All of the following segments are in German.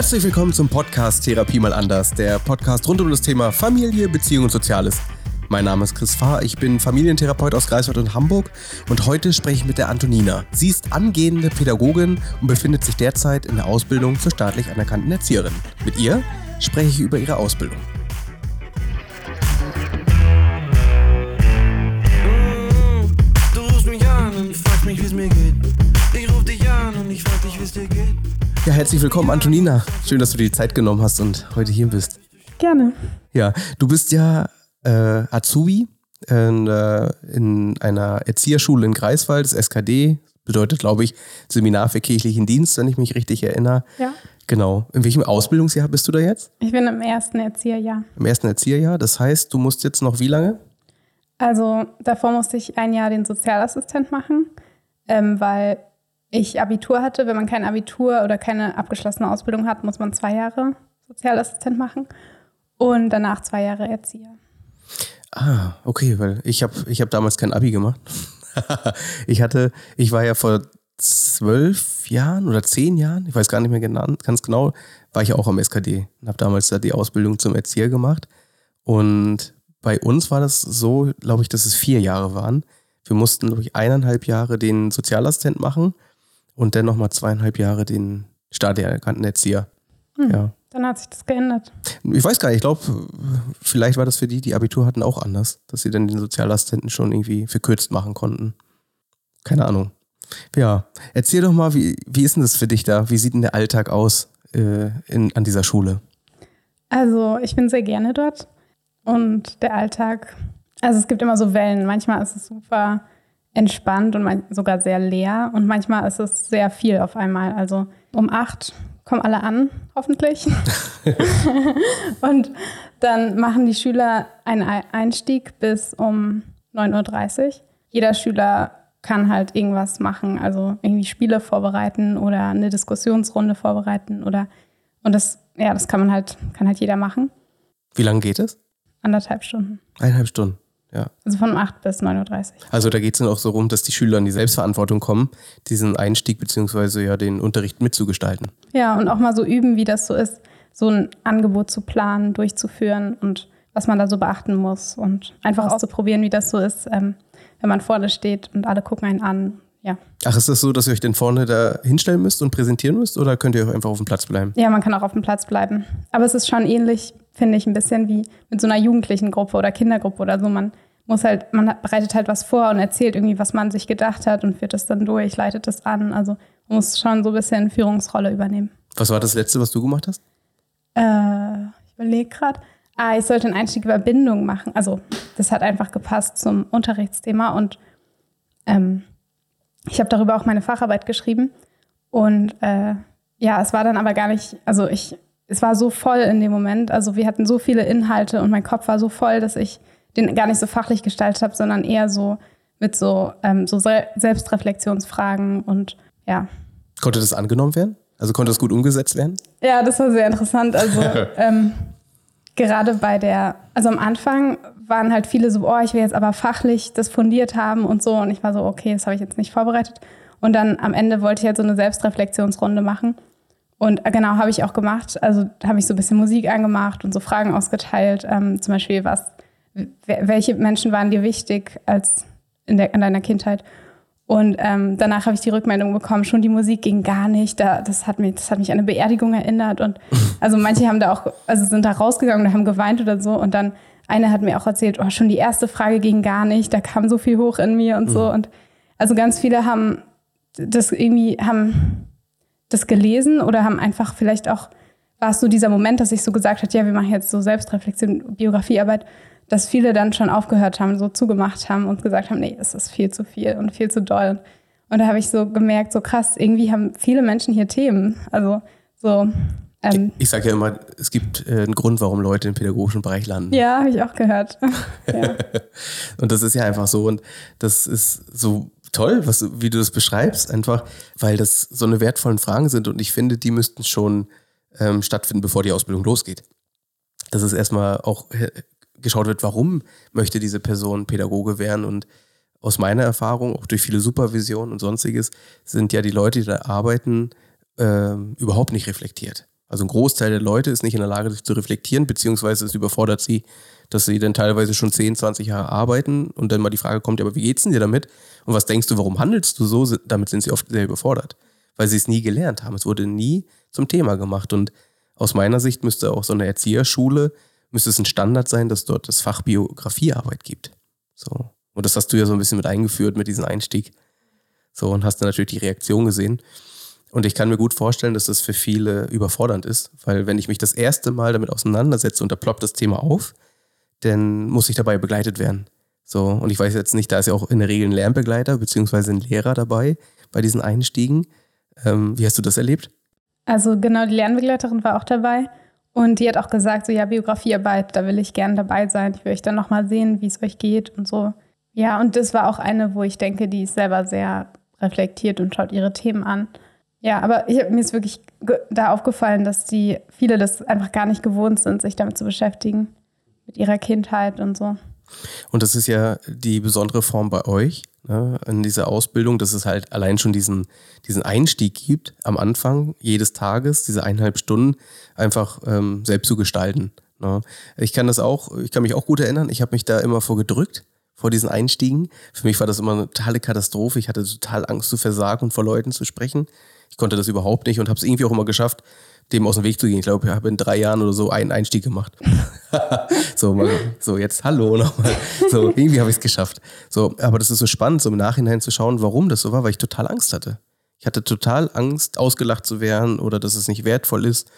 Herzlich willkommen zum Podcast Therapie mal anders, der Podcast rund um das Thema Familie, Beziehung und Soziales. Mein Name ist Chris Fahr, ich bin Familientherapeut aus Greifswald und Hamburg und heute spreche ich mit der Antonina. Sie ist angehende Pädagogin und befindet sich derzeit in der Ausbildung zur staatlich anerkannten Erzieherin. Mit ihr spreche ich über ihre Ausbildung. Du rufst mich an und fragst mich, wie es mir geht. Ich ruf dich an und ich frag dich, wie es dir geht. Ja, herzlich willkommen, Antonina. Schön, dass du dir die Zeit genommen hast und heute hier bist. Gerne. Ja, du bist ja äh, Azubi in, äh, in einer Erzieherschule in Greifswald, das SKD, bedeutet, glaube ich, Seminar für kirchlichen Dienst, wenn ich mich richtig erinnere. Ja. Genau. In welchem Ausbildungsjahr bist du da jetzt? Ich bin im ersten Erzieherjahr. Im ersten Erzieherjahr. Das heißt, du musst jetzt noch wie lange? Also davor musste ich ein Jahr den Sozialassistent machen, ähm, weil ich Abitur hatte. Wenn man kein Abitur oder keine abgeschlossene Ausbildung hat, muss man zwei Jahre Sozialassistent machen und danach zwei Jahre Erzieher. Ah, okay, weil ich habe ich hab damals kein Abi gemacht. ich hatte, ich war ja vor zwölf Jahren oder zehn Jahren, ich weiß gar nicht mehr genannt, ganz genau, war ich ja auch am SKD und habe damals da die Ausbildung zum Erzieher gemacht. Und bei uns war das so, glaube ich, dass es vier Jahre waren. Wir mussten, glaube ich, eineinhalb Jahre den Sozialassistent machen und dann nochmal zweieinhalb Jahre den staatlich anerkannten Erzieher. Hm. Ja. Dann hat sich das geändert. Ich weiß gar nicht, ich glaube, vielleicht war das für die, die Abitur hatten, auch anders, dass sie dann den Sozialassistenten schon irgendwie verkürzt machen konnten. Keine Ahnung. Ja, erzähl doch mal, wie, wie ist denn das für dich da? Wie sieht denn der Alltag aus äh, in, an dieser Schule? Also ich bin sehr gerne dort und der Alltag, also es gibt immer so Wellen. Manchmal ist es super entspannt und sogar sehr leer und manchmal ist es sehr viel auf einmal. Also um acht kommen alle an, hoffentlich. und dann machen die Schüler einen Einstieg bis um 9.30 Uhr. Jeder Schüler kann halt irgendwas machen, also irgendwie Spiele vorbereiten oder eine Diskussionsrunde vorbereiten oder und das, ja, das kann man halt, kann halt jeder machen. Wie lange geht es? Anderthalb Stunden. Eineinhalb Stunden, ja. Also von 8 bis 9.30 Uhr. Also da geht es dann auch so rum, dass die Schüler in die Selbstverantwortung kommen, diesen Einstieg beziehungsweise ja den Unterricht mitzugestalten. Ja, und auch mal so üben, wie das so ist, so ein Angebot zu planen, durchzuführen und was man da so beachten muss und einfach auszuprobieren, wie das so ist, ähm, wenn man vorne steht und alle gucken einen an. Ja. Ach, ist das so, dass ihr euch denn vorne da hinstellen müsst und präsentieren müsst oder könnt ihr auch einfach auf dem Platz bleiben? Ja, man kann auch auf dem Platz bleiben. Aber es ist schon ähnlich, finde ich, ein bisschen wie mit so einer jugendlichen Gruppe oder Kindergruppe oder so. Man muss halt, man bereitet halt was vor und erzählt irgendwie, was man sich gedacht hat und führt das dann durch, leitet das an. Also man muss schon so ein bisschen Führungsrolle übernehmen. Was war das letzte, was du gemacht hast? Äh, ich überlege gerade. Ah, ich sollte einen Einstieg über Bindung machen. Also das hat einfach gepasst zum Unterrichtsthema und ähm, ich habe darüber auch meine Facharbeit geschrieben. Und äh, ja, es war dann aber gar nicht, also ich, es war so voll in dem Moment. Also wir hatten so viele Inhalte und mein Kopf war so voll, dass ich den gar nicht so fachlich gestaltet habe, sondern eher so mit so, ähm, so Selbstreflexionsfragen und ja. Konnte das angenommen werden? Also konnte das gut umgesetzt werden? Ja, das war sehr interessant. Also ähm, gerade bei der, also am Anfang waren halt viele so, oh, ich will jetzt aber fachlich das fundiert haben und so. Und ich war so, okay, das habe ich jetzt nicht vorbereitet. Und dann am Ende wollte ich halt so eine Selbstreflexionsrunde machen. Und äh, genau, habe ich auch gemacht. Also habe ich so ein bisschen Musik angemacht und so Fragen ausgeteilt. Ähm, zum Beispiel, was, welche Menschen waren dir wichtig als in, der, in deiner Kindheit? Und ähm, danach habe ich die Rückmeldung bekommen, schon die Musik ging gar nicht. Da, das, hat mich, das hat mich an eine Beerdigung erinnert. Und also manche haben da auch, also sind da rausgegangen und haben geweint oder so. Und dann eine hat mir auch erzählt, oh, schon die erste Frage ging gar nicht, da kam so viel hoch in mir und so. Und also ganz viele haben das irgendwie, haben das gelesen oder haben einfach vielleicht auch, war es so dieser Moment, dass ich so gesagt habe, ja, wir machen jetzt so Selbstreflexion, Biografiearbeit dass viele dann schon aufgehört haben, so zugemacht haben und gesagt haben, nee, es ist viel zu viel und viel zu doll. Und da habe ich so gemerkt, so krass, irgendwie haben viele Menschen hier Themen. Also so. Ähm, ich sage ja immer, es gibt äh, einen Grund, warum Leute im pädagogischen Bereich landen. Ja, habe ich auch gehört. ja. und das ist ja einfach so. Und das ist so toll, was, wie du das beschreibst, einfach, weil das so eine wertvollen Fragen sind. Und ich finde, die müssten schon ähm, stattfinden, bevor die Ausbildung losgeht. Das ist erstmal auch äh, geschaut wird, warum möchte diese Person Pädagoge werden. Und aus meiner Erfahrung, auch durch viele Supervisionen und sonstiges, sind ja die Leute, die da arbeiten, äh, überhaupt nicht reflektiert. Also ein Großteil der Leute ist nicht in der Lage, sich zu reflektieren, beziehungsweise es überfordert sie, dass sie dann teilweise schon 10, 20 Jahre arbeiten und dann mal die Frage kommt, ja, aber wie geht's denn dir damit? Und was denkst du, warum handelst du so? Damit sind sie oft sehr überfordert, weil sie es nie gelernt haben. Es wurde nie zum Thema gemacht. Und aus meiner Sicht müsste auch so eine Erzieherschule, müsste es ein Standard sein, dass dort das Fach Biografiearbeit gibt. So. Und das hast du ja so ein bisschen mit eingeführt mit diesem Einstieg. So, und hast dann natürlich die Reaktion gesehen. Und ich kann mir gut vorstellen, dass das für viele überfordernd ist, weil wenn ich mich das erste Mal damit auseinandersetze und da ploppt das Thema auf, dann muss ich dabei begleitet werden. So, und ich weiß jetzt nicht, da ist ja auch in der Regel ein Lernbegleiter beziehungsweise ein Lehrer dabei bei diesen Einstiegen. Ähm, wie hast du das erlebt? Also genau, die Lernbegleiterin war auch dabei und die hat auch gesagt, so ja, Biografiearbeit, da will ich gerne dabei sein. Ich will euch dann nochmal sehen, wie es euch geht und so. Ja, und das war auch eine, wo ich denke, die ist selber sehr reflektiert und schaut ihre Themen an. Ja, aber ich, mir ist wirklich da aufgefallen, dass die viele das einfach gar nicht gewohnt sind, sich damit zu beschäftigen, mit ihrer Kindheit und so. Und das ist ja die besondere Form bei euch ne, in dieser Ausbildung, dass es halt allein schon diesen, diesen Einstieg gibt am Anfang jedes Tages, diese eineinhalb Stunden einfach ähm, selbst zu gestalten. Ne. Ich kann das auch, ich kann mich auch gut erinnern, ich habe mich da immer vor gedrückt, vor diesen Einstiegen. Für mich war das immer eine totale Katastrophe. Ich hatte total Angst zu versagen und vor Leuten zu sprechen. Ich konnte das überhaupt nicht und habe es irgendwie auch immer geschafft, dem aus dem Weg zu gehen. Ich glaube, ich habe in drei Jahren oder so einen Einstieg gemacht. so, mal, so, jetzt hallo nochmal. So, irgendwie habe ich es geschafft. So, aber das ist so spannend, so im Nachhinein zu schauen, warum das so war, weil ich total Angst hatte. Ich hatte total Angst, ausgelacht zu werden oder dass es nicht wertvoll ist.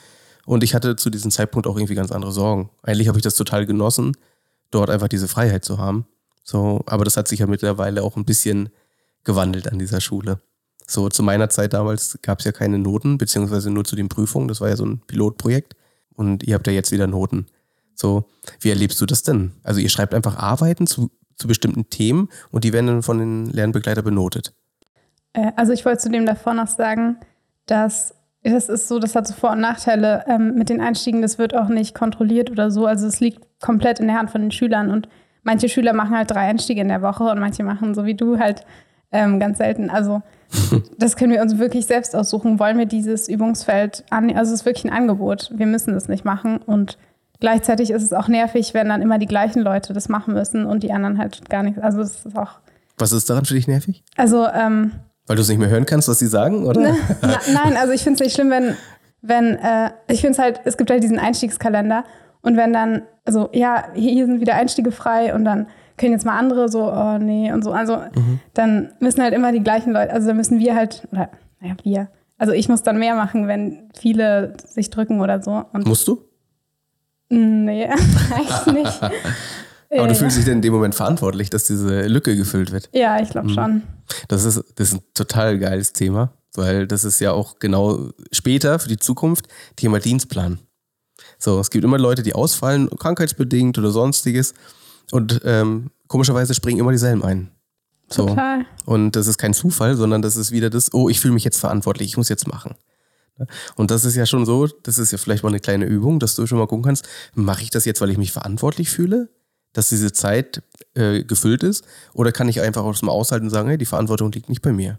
Und ich hatte zu diesem Zeitpunkt auch irgendwie ganz andere Sorgen. Eigentlich habe ich das total genossen, dort einfach diese Freiheit zu haben. So, aber das hat sich ja mittlerweile auch ein bisschen gewandelt an dieser Schule. So, zu meiner Zeit damals gab es ja keine Noten, beziehungsweise nur zu den Prüfungen. Das war ja so ein Pilotprojekt. Und ihr habt ja jetzt wieder Noten. So, wie erlebst du das denn? Also ihr schreibt einfach Arbeiten zu, zu bestimmten Themen und die werden dann von den Lernbegleitern benotet. Äh, also ich wollte zu dem davor noch sagen, dass das ist so, das hat so Vor- und Nachteile ähm, mit den Einstiegen. Das wird auch nicht kontrolliert oder so. Also es liegt komplett in der Hand von den Schülern und manche Schüler machen halt drei Einstiege in der Woche und manche machen so wie du halt ähm, ganz selten. Also das können wir uns wirklich selbst aussuchen. Wollen wir dieses Übungsfeld annehmen? Also es ist wirklich ein Angebot. Wir müssen das nicht machen. Und gleichzeitig ist es auch nervig, wenn dann immer die gleichen Leute das machen müssen und die anderen halt gar nicht. Also es ist auch. Was ist daran für dich nervig? Also, ähm, Weil du es nicht mehr hören kannst, was sie sagen, oder? Ne, na, nein, also ich finde es nicht schlimm, wenn, wenn, äh, ich finde es halt, es gibt halt diesen Einstiegskalender und wenn dann, also ja, hier sind wieder Einstiege frei und dann können jetzt mal andere so, oh nee und so. Also mhm. dann müssen halt immer die gleichen Leute, also dann müssen wir halt, oder naja, wir. Also ich muss dann mehr machen, wenn viele sich drücken oder so. Und Musst du? Nee, eigentlich nicht. Aber du fühlst dich denn in dem Moment verantwortlich, dass diese Lücke gefüllt wird? Ja, ich glaube mhm. schon. Das ist, das ist ein total geiles Thema, weil das ist ja auch genau später für die Zukunft Thema Dienstplan. So, es gibt immer Leute, die ausfallen, krankheitsbedingt oder sonstiges. Und ähm, komischerweise springen immer dieselben ein. So. Total. Und das ist kein Zufall, sondern das ist wieder das, oh, ich fühle mich jetzt verantwortlich, ich muss jetzt machen. Und das ist ja schon so, das ist ja vielleicht mal eine kleine Übung, dass du schon mal gucken kannst, mache ich das jetzt, weil ich mich verantwortlich fühle, dass diese Zeit äh, gefüllt ist, oder kann ich einfach aus dem Aushalten sagen, hey, die Verantwortung liegt nicht bei mir?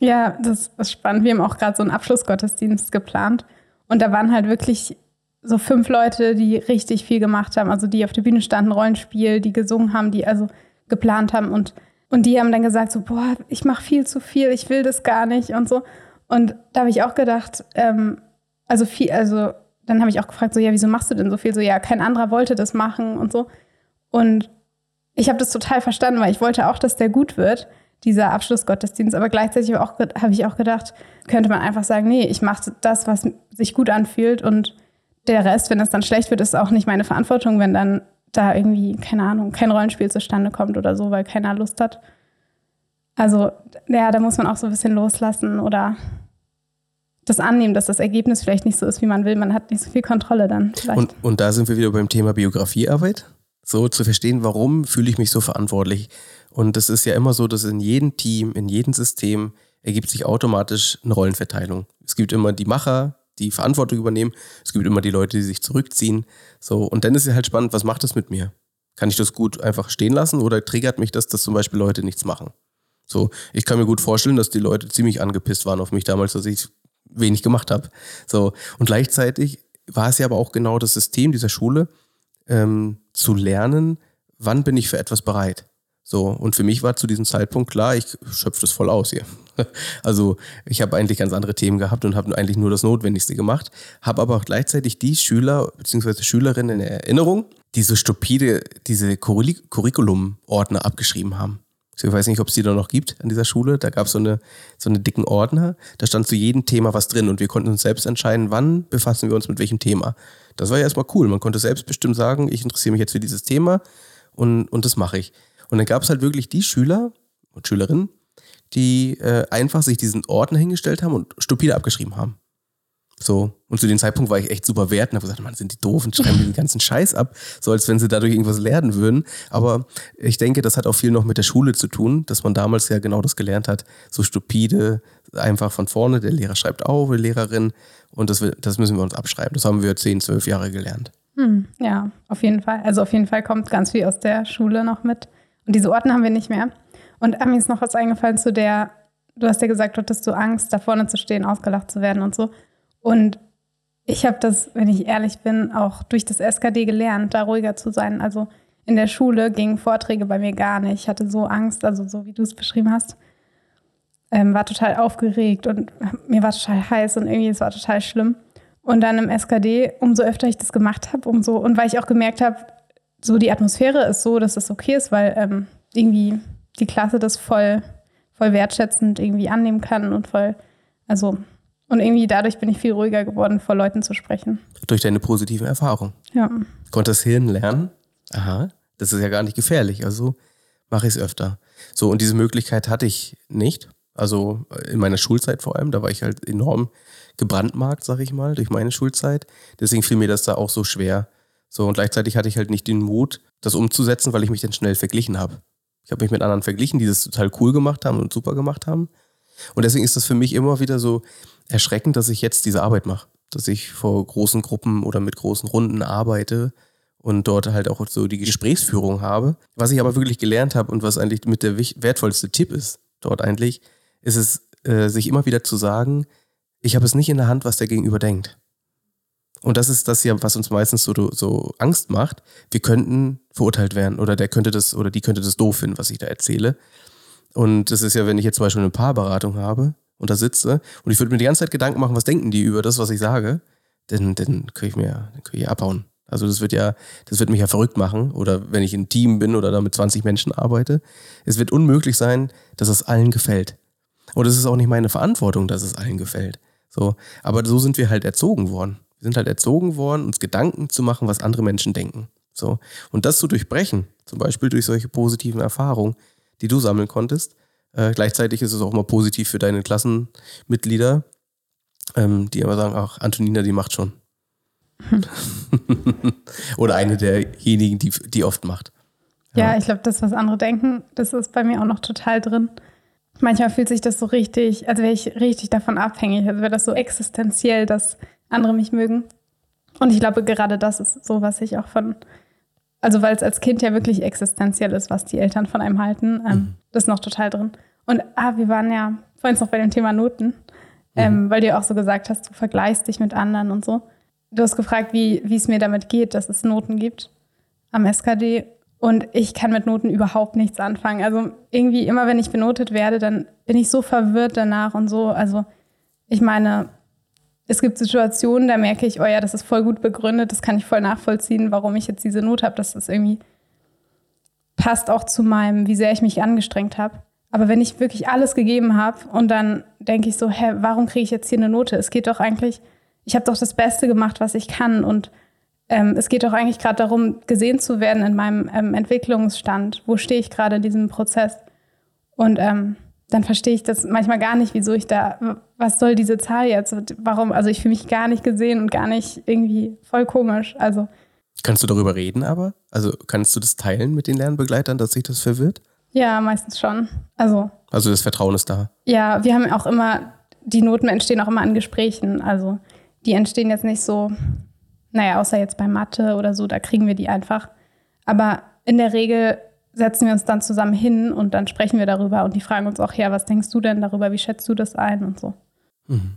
Ja, das ist spannend. Wir haben auch gerade so einen Abschlussgottesdienst geplant und da waren halt wirklich so fünf Leute, die richtig viel gemacht haben, also die auf der Bühne standen, Rollenspiel, die gesungen haben, die also geplant haben und, und die haben dann gesagt so, boah, ich mache viel zu viel, ich will das gar nicht und so. Und da habe ich auch gedacht, ähm, also viel, also dann habe ich auch gefragt, so, ja, wieso machst du denn so viel? So, ja, kein anderer wollte das machen und so. Und ich habe das total verstanden, weil ich wollte auch, dass der gut wird, dieser Abschlussgottesdienst. Aber gleichzeitig habe hab ich auch gedacht, könnte man einfach sagen, nee, ich mache das, was sich gut anfühlt und der Rest, wenn es dann schlecht wird, ist auch nicht meine Verantwortung, wenn dann da irgendwie, keine Ahnung, kein Rollenspiel zustande kommt oder so, weil keiner Lust hat. Also, ja, da muss man auch so ein bisschen loslassen oder das annehmen, dass das Ergebnis vielleicht nicht so ist, wie man will. Man hat nicht so viel Kontrolle dann. Und, und da sind wir wieder beim Thema Biografiearbeit. So zu verstehen, warum fühle ich mich so verantwortlich. Und das ist ja immer so, dass in jedem Team, in jedem System ergibt sich automatisch eine Rollenverteilung. Es gibt immer die Macher, die Verantwortung übernehmen. Es gibt immer die Leute, die sich zurückziehen. So, und dann ist es halt spannend, was macht das mit mir? Kann ich das gut einfach stehen lassen oder triggert mich das, dass zum Beispiel Leute nichts machen? So, ich kann mir gut vorstellen, dass die Leute ziemlich angepisst waren auf mich damals, dass ich wenig gemacht habe. So. Und gleichzeitig war es ja aber auch genau das System dieser Schule, ähm, zu lernen, wann bin ich für etwas bereit. So, und für mich war zu diesem Zeitpunkt klar, ich schöpfe das voll aus hier. Also ich habe eigentlich ganz andere Themen gehabt und habe eigentlich nur das Notwendigste gemacht, habe aber auch gleichzeitig die Schüler bzw. Schülerinnen in Erinnerung, die so stupide diese Curriculum-Ordner abgeschrieben haben. Ich weiß nicht, ob es die da noch gibt an dieser Schule. Da gab es so eine, so eine dicken Ordner. Da stand zu jedem Thema was drin und wir konnten uns selbst entscheiden, wann befassen wir uns mit welchem Thema. Das war ja erstmal cool. Man konnte selbstbestimmt sagen, ich interessiere mich jetzt für dieses Thema und, und das mache ich. Und dann gab es halt wirklich die Schüler und Schülerinnen, die äh, einfach sich diesen Ordner hingestellt haben und stupide abgeschrieben haben. So. Und zu dem Zeitpunkt war ich echt super wert und habe gesagt, man, sind die doof und schreiben den ganzen Scheiß ab, so als wenn sie dadurch irgendwas lernen würden. Aber ich denke, das hat auch viel noch mit der Schule zu tun, dass man damals ja genau das gelernt hat. So stupide, einfach von vorne, der Lehrer schreibt auf, die Lehrerin, und das, das müssen wir uns abschreiben. Das haben wir zehn, zwölf Jahre gelernt. Hm, ja, auf jeden Fall. Also auf jeden Fall kommt ganz viel aus der Schule noch mit. Und diese Orten haben wir nicht mehr. Und mir ist noch was eingefallen zu der, du hast ja gesagt, du hattest so Angst, da vorne zu stehen, ausgelacht zu werden und so. Und ich habe das, wenn ich ehrlich bin, auch durch das SKD gelernt, da ruhiger zu sein. Also in der Schule gingen Vorträge bei mir gar nicht. Ich hatte so Angst, also so wie du es beschrieben hast. Ähm, war total aufgeregt und mir war total heiß und irgendwie es war total schlimm. Und dann im SKD, umso öfter ich das gemacht habe, umso und weil ich auch gemerkt habe, so die Atmosphäre ist so, dass das okay ist, weil ähm, irgendwie die Klasse das voll, voll wertschätzend irgendwie annehmen kann und voll, also und irgendwie dadurch bin ich viel ruhiger geworden, vor Leuten zu sprechen. Durch deine positiven Erfahrungen. Ja. Konnte das Hirn lernen? Aha, das ist ja gar nicht gefährlich, also mache ich es öfter. So, und diese Möglichkeit hatte ich nicht. Also in meiner Schulzeit vor allem, da war ich halt enorm gebrandmarkt, sag ich mal, durch meine Schulzeit. Deswegen fiel mir das da auch so schwer. So, und gleichzeitig hatte ich halt nicht den Mut, das umzusetzen, weil ich mich dann schnell verglichen habe. Ich habe mich mit anderen verglichen, die das total cool gemacht haben und super gemacht haben. Und deswegen ist das für mich immer wieder so erschreckend, dass ich jetzt diese Arbeit mache. Dass ich vor großen Gruppen oder mit großen Runden arbeite und dort halt auch so die Gesprächsführung habe. Was ich aber wirklich gelernt habe und was eigentlich mit der wertvollste Tipp ist dort eigentlich, ist es, äh, sich immer wieder zu sagen, ich habe es nicht in der Hand, was der Gegenüber denkt. Und das ist das ja, was uns meistens so, so Angst macht. Wir könnten verurteilt werden oder der könnte das oder die könnte das doof finden, was ich da erzähle. Und das ist ja, wenn ich jetzt zum Beispiel eine Paarberatung habe und da sitze und ich würde mir die ganze Zeit Gedanken machen, was denken die über das, was ich sage, dann, dann könnte ich mir dann könnte ich abhauen. Also das wird ja, das wird mich ja verrückt machen. Oder wenn ich im Team bin oder da mit 20 Menschen arbeite. Es wird unmöglich sein, dass es allen gefällt. Und es ist auch nicht meine Verantwortung, dass es allen gefällt. So, aber so sind wir halt erzogen worden. Wir sind halt erzogen worden, uns Gedanken zu machen, was andere Menschen denken. So. Und das zu durchbrechen, zum Beispiel durch solche positiven Erfahrungen, die du sammeln konntest. Äh, gleichzeitig ist es auch mal positiv für deine Klassenmitglieder, ähm, die immer sagen, ach, Antonina, die macht schon. Hm. Oder eine derjenigen, die, die oft macht. Ja, ja ich glaube, das, was andere denken, das ist bei mir auch noch total drin. Manchmal fühlt sich das so richtig, als wäre ich richtig davon abhängig, als wäre das so existenziell, dass andere mich mögen. Und ich glaube, gerade das ist so, was ich auch von, also weil es als Kind ja wirklich existenziell ist, was die Eltern von einem halten, ähm, mhm. das ist noch total drin. Und ah, wir waren ja vorhin noch bei dem Thema Noten, mhm. ähm, weil du ja auch so gesagt hast, du vergleichst dich mit anderen und so. Du hast gefragt, wie es mir damit geht, dass es Noten gibt am SKD. Und ich kann mit Noten überhaupt nichts anfangen. Also irgendwie immer, wenn ich benotet werde, dann bin ich so verwirrt danach und so. Also ich meine, es gibt Situationen, da merke ich, oh ja, das ist voll gut begründet, das kann ich voll nachvollziehen, warum ich jetzt diese Not habe, dass das irgendwie passt auch zu meinem, wie sehr ich mich angestrengt habe. Aber wenn ich wirklich alles gegeben habe und dann denke ich so, hä, warum kriege ich jetzt hier eine Note? Es geht doch eigentlich, ich habe doch das Beste gemacht, was ich kann und ähm, es geht doch eigentlich gerade darum, gesehen zu werden in meinem ähm, Entwicklungsstand. Wo stehe ich gerade in diesem Prozess? Und ähm, dann verstehe ich das manchmal gar nicht, wieso ich da, was soll diese Zahl jetzt? Warum? Also ich fühle mich gar nicht gesehen und gar nicht irgendwie voll komisch. Also. Kannst du darüber reden aber? Also kannst du das teilen mit den Lernbegleitern, dass sich das verwirrt? Ja, meistens schon. Also. Also das Vertrauen ist da. Ja, wir haben auch immer, die Noten entstehen auch immer an Gesprächen. Also die entstehen jetzt nicht so, naja, außer jetzt bei Mathe oder so, da kriegen wir die einfach. Aber in der Regel setzen wir uns dann zusammen hin und dann sprechen wir darüber und die fragen uns auch, ja, was denkst du denn darüber, wie schätzt du das ein und so. Mhm.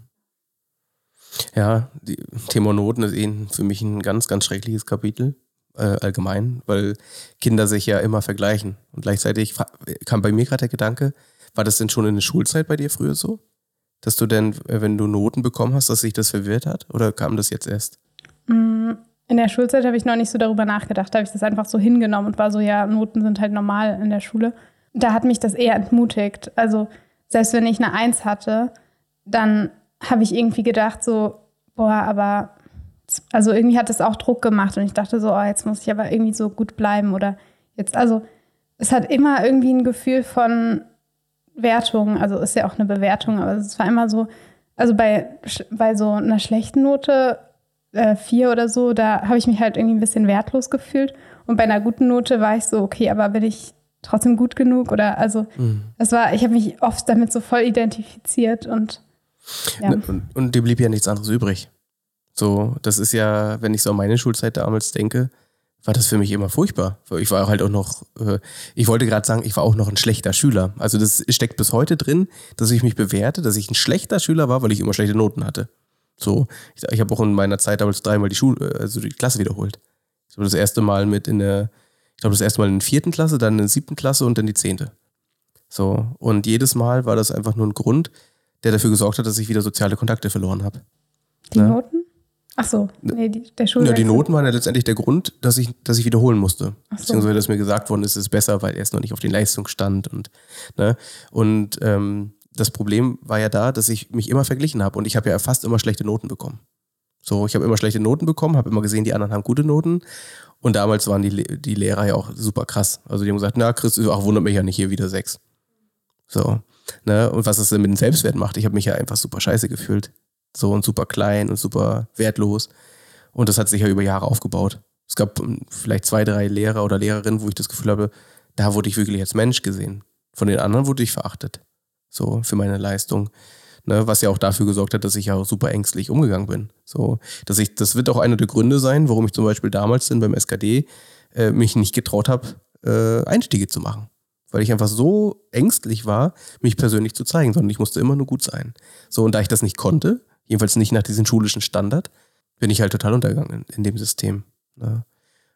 Ja, die Thema Noten ist eh für mich ein ganz, ganz schreckliches Kapitel äh, allgemein, weil Kinder sich ja immer vergleichen. Und gleichzeitig kam bei mir gerade der Gedanke, war das denn schon in der Schulzeit bei dir früher so? Dass du denn, äh, wenn du Noten bekommen hast, dass sich das verwirrt hat? Oder kam das jetzt erst? Mm, in der Schulzeit habe ich noch nicht so darüber nachgedacht. Da habe ich das einfach so hingenommen und war so, ja, Noten sind halt normal in der Schule. Da hat mich das eher entmutigt. Also selbst wenn ich eine Eins hatte, dann habe ich irgendwie gedacht so, boah, aber also irgendwie hat es auch Druck gemacht und ich dachte so, oh, jetzt muss ich aber irgendwie so gut bleiben oder jetzt, also es hat immer irgendwie ein Gefühl von Wertung, also ist ja auch eine Bewertung, aber es war immer so, also bei, bei so einer schlechten Note, äh, vier oder so, da habe ich mich halt irgendwie ein bisschen wertlos gefühlt und bei einer guten Note war ich so, okay, aber bin ich trotzdem gut genug oder also mhm. war, ich habe mich oft damit so voll identifiziert und ja. Ne, und, und dir blieb ja nichts anderes übrig. So, das ist ja, wenn ich so an meine Schulzeit damals denke, war das für mich immer furchtbar. Ich war halt auch noch, äh, ich wollte gerade sagen, ich war auch noch ein schlechter Schüler. Also das steckt bis heute drin, dass ich mich bewerte, dass ich ein schlechter Schüler war, weil ich immer schlechte Noten hatte. So, ich, ich habe auch in meiner Zeit damals dreimal die Schule, also die Klasse wiederholt. So das erste Mal mit in der, ich glaube das erste Mal in der vierten Klasse, dann in der siebten Klasse und dann die zehnte. So, und jedes Mal war das einfach nur ein Grund, der dafür gesorgt hat, dass ich wieder soziale Kontakte verloren habe. Die ja? Noten? Ach so, nee, die, der Schulwechsel. Ja, die Noten waren ja letztendlich der Grund, dass ich, dass ich wiederholen musste. Ach so. Beziehungsweise, dass mir gesagt worden ist, es ist besser, weil er ist noch nicht auf den Leistungsstand und, ne? Und ähm, das Problem war ja da, dass ich mich immer verglichen habe und ich habe ja fast immer schlechte Noten bekommen. So, ich habe immer schlechte Noten bekommen, habe immer gesehen, die anderen haben gute Noten. Und damals waren die, die Lehrer ja auch super krass. Also die haben gesagt, na, Chris, ach, wundert mich ja nicht hier wieder sechs. So. Ne? Und was das denn mit dem Selbstwert macht, ich habe mich ja einfach super scheiße gefühlt. So und super klein und super wertlos. Und das hat sich ja über Jahre aufgebaut. Es gab hm, vielleicht zwei, drei Lehrer oder Lehrerinnen, wo ich das Gefühl habe, da wurde ich wirklich als Mensch gesehen. Von den anderen wurde ich verachtet. So, für meine Leistung. Ne, was ja auch dafür gesorgt hat, dass ich ja auch super ängstlich umgegangen bin. So, dass ich, das wird auch einer der Gründe sein, warum ich zum Beispiel damals dann beim SKD äh, mich nicht getraut habe, äh, Einstiege zu machen weil ich einfach so ängstlich war, mich persönlich zu zeigen, sondern ich musste immer nur gut sein. So, und da ich das nicht konnte, jedenfalls nicht nach diesem schulischen Standard, bin ich halt total untergegangen in, in dem System. Ne?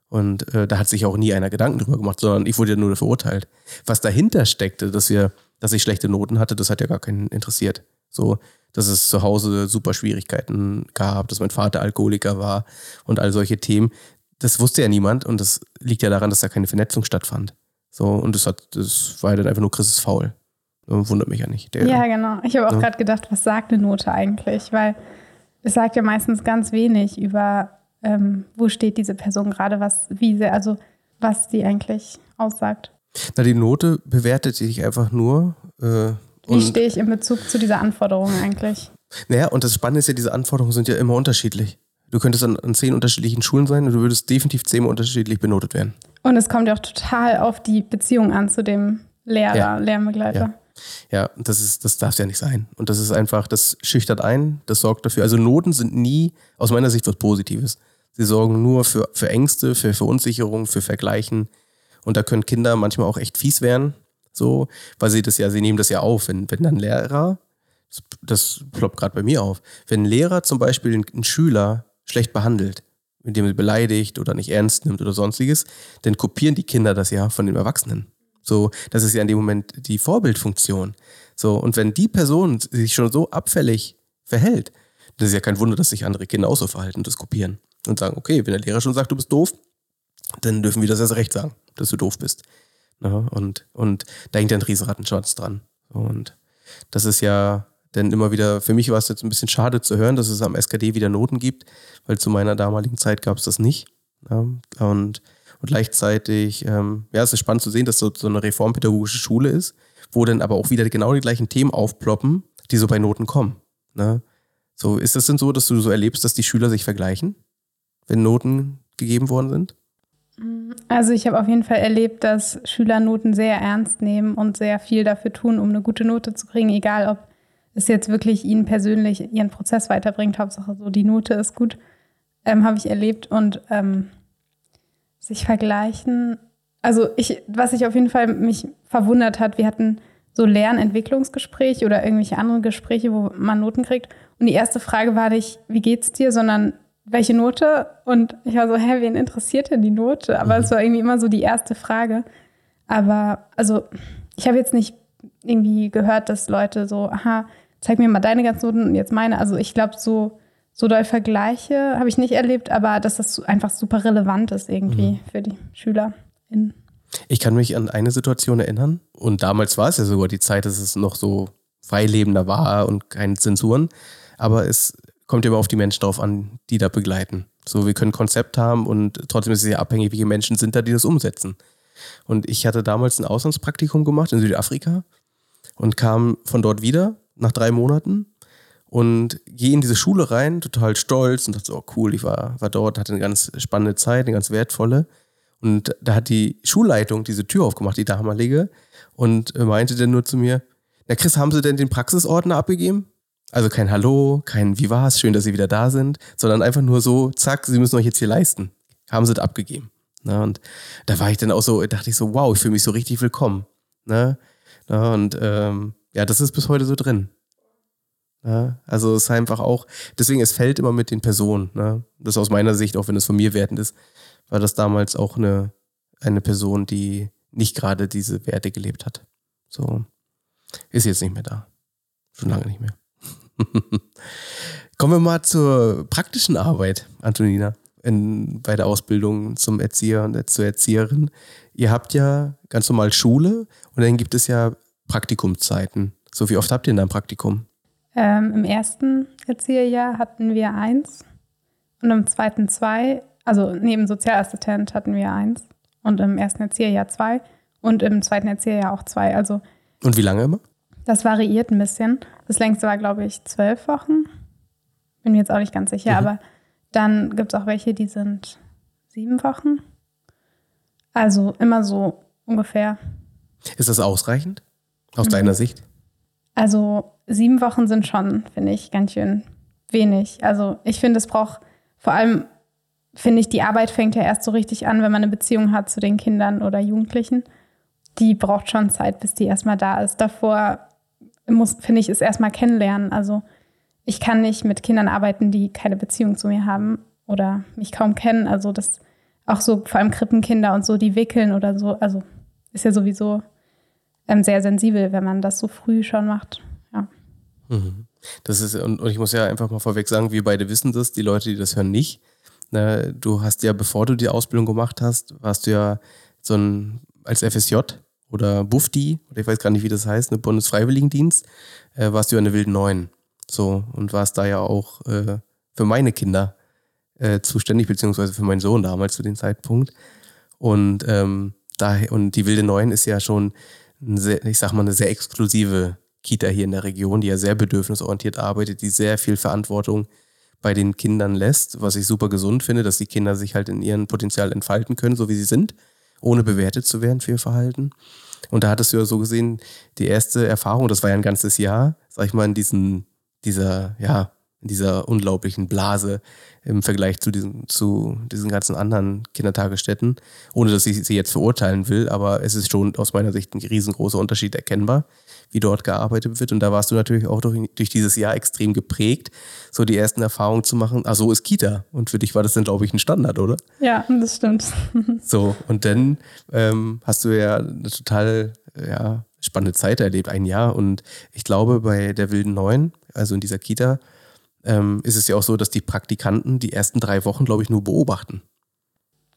Und äh, da hat sich auch nie einer Gedanken drüber gemacht, sondern ich wurde ja nur verurteilt. Was dahinter steckte, dass wir, dass ich schlechte Noten hatte, das hat ja gar keinen interessiert. So, dass es zu Hause super Schwierigkeiten gab, dass mein Vater Alkoholiker war und all solche Themen. Das wusste ja niemand und das liegt ja daran, dass da keine Vernetzung stattfand. So, und das hat, das war dann einfach nur Chris ist faul. Wundert mich ja nicht. Der, ja, genau. Ich habe auch ja. gerade gedacht, was sagt eine Note eigentlich? Weil es sagt ja meistens ganz wenig über, ähm, wo steht diese Person gerade, was, wie sie, also was sie eigentlich aussagt. Na, die Note bewertet sich einfach nur. Äh, wie stehe ich in Bezug zu dieser Anforderung eigentlich? Naja, und das Spannende ist ja, diese Anforderungen sind ja immer unterschiedlich. Du könntest an, an zehn unterschiedlichen Schulen sein und du würdest definitiv zehnmal unterschiedlich benotet werden. Und es kommt ja auch total auf die Beziehung an zu dem Lehrer, ja. Lernbegleiter. Ja. Ja, das ist, das darf ja nicht sein. Und das ist einfach, das schüchtert ein, das sorgt dafür. Also Noten sind nie aus meiner Sicht was Positives. Sie sorgen nur für, für Ängste, für Verunsicherung, für Vergleichen. Und da können Kinder manchmal auch echt fies werden, so, weil sie das ja, sie nehmen das ja auf, wenn, wenn dann Lehrer, das ploppt gerade bei mir auf, wenn ein Lehrer zum Beispiel einen Schüler schlecht behandelt, indem er beleidigt oder nicht ernst nimmt oder sonstiges, dann kopieren die Kinder das ja von den Erwachsenen. So, das ist ja in dem Moment die Vorbildfunktion. So, und wenn die Person sich schon so abfällig verhält, dann ist ja kein Wunder, dass sich andere Kinder auch so verhalten und das kopieren. Und sagen, okay, wenn der Lehrer schon sagt, du bist doof, dann dürfen wir das erst recht sagen, dass du doof bist. Ja, und, und da hängt ja ein Riesenrattenschwanz dran. Und das ist ja denn immer wieder, für mich war es jetzt ein bisschen schade zu hören, dass es am SKD wieder Noten gibt, weil zu meiner damaligen Zeit gab es das nicht. Ja, und, und gleichzeitig, ähm, ja, es ist spannend zu sehen, dass so, so eine reformpädagogische Schule ist, wo dann aber auch wieder genau die gleichen Themen aufploppen, die so bei Noten kommen. Ne? So, ist es denn so, dass du so erlebst, dass die Schüler sich vergleichen, wenn Noten gegeben worden sind? Also ich habe auf jeden Fall erlebt, dass Schüler Noten sehr ernst nehmen und sehr viel dafür tun, um eine gute Note zu kriegen, egal ob es jetzt wirklich ihnen persönlich ihren Prozess weiterbringt. Hauptsache so, die Note ist gut, ähm, habe ich erlebt. Und ähm, sich vergleichen, also ich, was ich auf jeden Fall mich verwundert hat, wir hatten so Lernentwicklungsgespräche oder irgendwelche anderen Gespräche, wo man Noten kriegt. Und die erste Frage war nicht, wie geht's dir, sondern welche Note? Und ich war so, hä, wen interessiert denn die Note? Aber es war irgendwie immer so die erste Frage. Aber also, ich habe jetzt nicht irgendwie gehört, dass Leute so, aha, zeig mir mal deine ganzen Noten und jetzt meine. Also ich glaube, so, so doll Vergleiche habe ich nicht erlebt, aber dass das einfach super relevant ist irgendwie für die SchülerInnen. Ich kann mich an eine Situation erinnern und damals war es ja sogar die Zeit, dass es noch so freilebender war und keine Zensuren, aber es kommt immer auf die Menschen drauf an, die da begleiten. So, wir können Konzept haben und trotzdem ist es ja abhängig, welche Menschen sind da, die das umsetzen. Und ich hatte damals ein Auslandspraktikum gemacht in Südafrika und kam von dort wieder nach drei Monaten und gehe in diese Schule rein, total stolz und dachte so, oh cool, ich war, war dort, hatte eine ganz spannende Zeit, eine ganz wertvolle. Und da hat die Schulleitung diese Tür aufgemacht, die damalige, und meinte dann nur zu mir, na Chris, haben Sie denn den Praxisordner abgegeben? Also kein Hallo, kein Wie war's, schön, dass Sie wieder da sind, sondern einfach nur so, zack, Sie müssen euch jetzt hier leisten. Haben Sie das abgegeben. Ne? Und da war ich dann auch so, dachte ich so, wow, ich fühle mich so richtig willkommen. Ne? Ne? Und ähm, ja, das ist bis heute so drin. Ja, also es ist einfach auch, deswegen, es fällt immer mit den Personen. Ne? Das aus meiner Sicht, auch wenn es von mir wertend ist, war das damals auch eine, eine Person, die nicht gerade diese Werte gelebt hat. So ist jetzt nicht mehr da. Schon lange nicht mehr. Kommen wir mal zur praktischen Arbeit, Antonina, in, bei der Ausbildung zum Erzieher und zur Erzieherin. Ihr habt ja ganz normal Schule und dann gibt es ja Praktikumszeiten. So wie oft habt ihr denn ein Praktikum? Ähm, Im ersten Erzieherjahr hatten wir eins und im zweiten zwei. Also neben Sozialassistent hatten wir eins und im ersten Erzieherjahr zwei und im zweiten Erzieherjahr auch zwei. Also Und wie lange immer? Das variiert ein bisschen. Das längste war, glaube ich, zwölf Wochen. Bin mir jetzt auch nicht ganz sicher, Mhm. aber dann gibt es auch welche, die sind sieben Wochen. Also immer so ungefähr. Ist das ausreichend? Aus Mhm. deiner Sicht? Also sieben Wochen sind schon, finde ich, ganz schön wenig. Also ich finde, es braucht vor allem, finde ich, die Arbeit fängt ja erst so richtig an, wenn man eine Beziehung hat zu den Kindern oder Jugendlichen. Die braucht schon Zeit, bis die erstmal da ist. Davor muss, finde ich, ist erstmal kennenlernen. Also ich kann nicht mit Kindern arbeiten, die keine Beziehung zu mir haben oder mich kaum kennen. Also das auch so vor allem Krippenkinder und so, die wickeln oder so. Also ist ja sowieso ähm, sehr sensibel, wenn man das so früh schon macht. Ja. Das ist, und, und ich muss ja einfach mal vorweg sagen, wir beide wissen das, die Leute, die das hören, nicht. Ne, du hast ja, bevor du die Ausbildung gemacht hast, warst du ja so ein, als FSJ oder Bufdi, oder ich weiß gar nicht, wie das heißt, ne, Bundesfreiwilligendienst, äh, warst du ja eine Wilden Neun. So, und warst da ja auch äh, für meine Kinder äh, zuständig, beziehungsweise für meinen Sohn damals zu dem Zeitpunkt. Und ähm, daher, und die Wilde Neun ist ja schon, sehr, ich sag mal, eine sehr exklusive Kita hier in der Region, die ja sehr bedürfnisorientiert arbeitet, die sehr viel Verantwortung bei den Kindern lässt, was ich super gesund finde, dass die Kinder sich halt in ihrem Potenzial entfalten können, so wie sie sind, ohne bewertet zu werden für ihr Verhalten. Und da hattest du ja so gesehen, die erste Erfahrung, das war ja ein ganzes Jahr, sag ich mal, in diesen, dieser, ja, in dieser unglaublichen Blase im Vergleich zu diesen, zu diesen ganzen anderen Kindertagesstätten, ohne dass ich sie jetzt verurteilen will, aber es ist schon aus meiner Sicht ein riesengroßer Unterschied erkennbar, wie dort gearbeitet wird. Und da warst du natürlich auch durch, durch dieses Jahr extrem geprägt, so die ersten Erfahrungen zu machen. Ah, so ist Kita. Und für dich war das dann, glaube ich, ein Standard, oder? Ja, das stimmt. So, und dann ähm, hast du ja eine total ja, spannende Zeit erlebt, ein Jahr. Und ich glaube, bei der Wilden Neun, also in dieser Kita, ähm, ist es ja auch so, dass die Praktikanten die ersten drei Wochen, glaube ich, nur beobachten.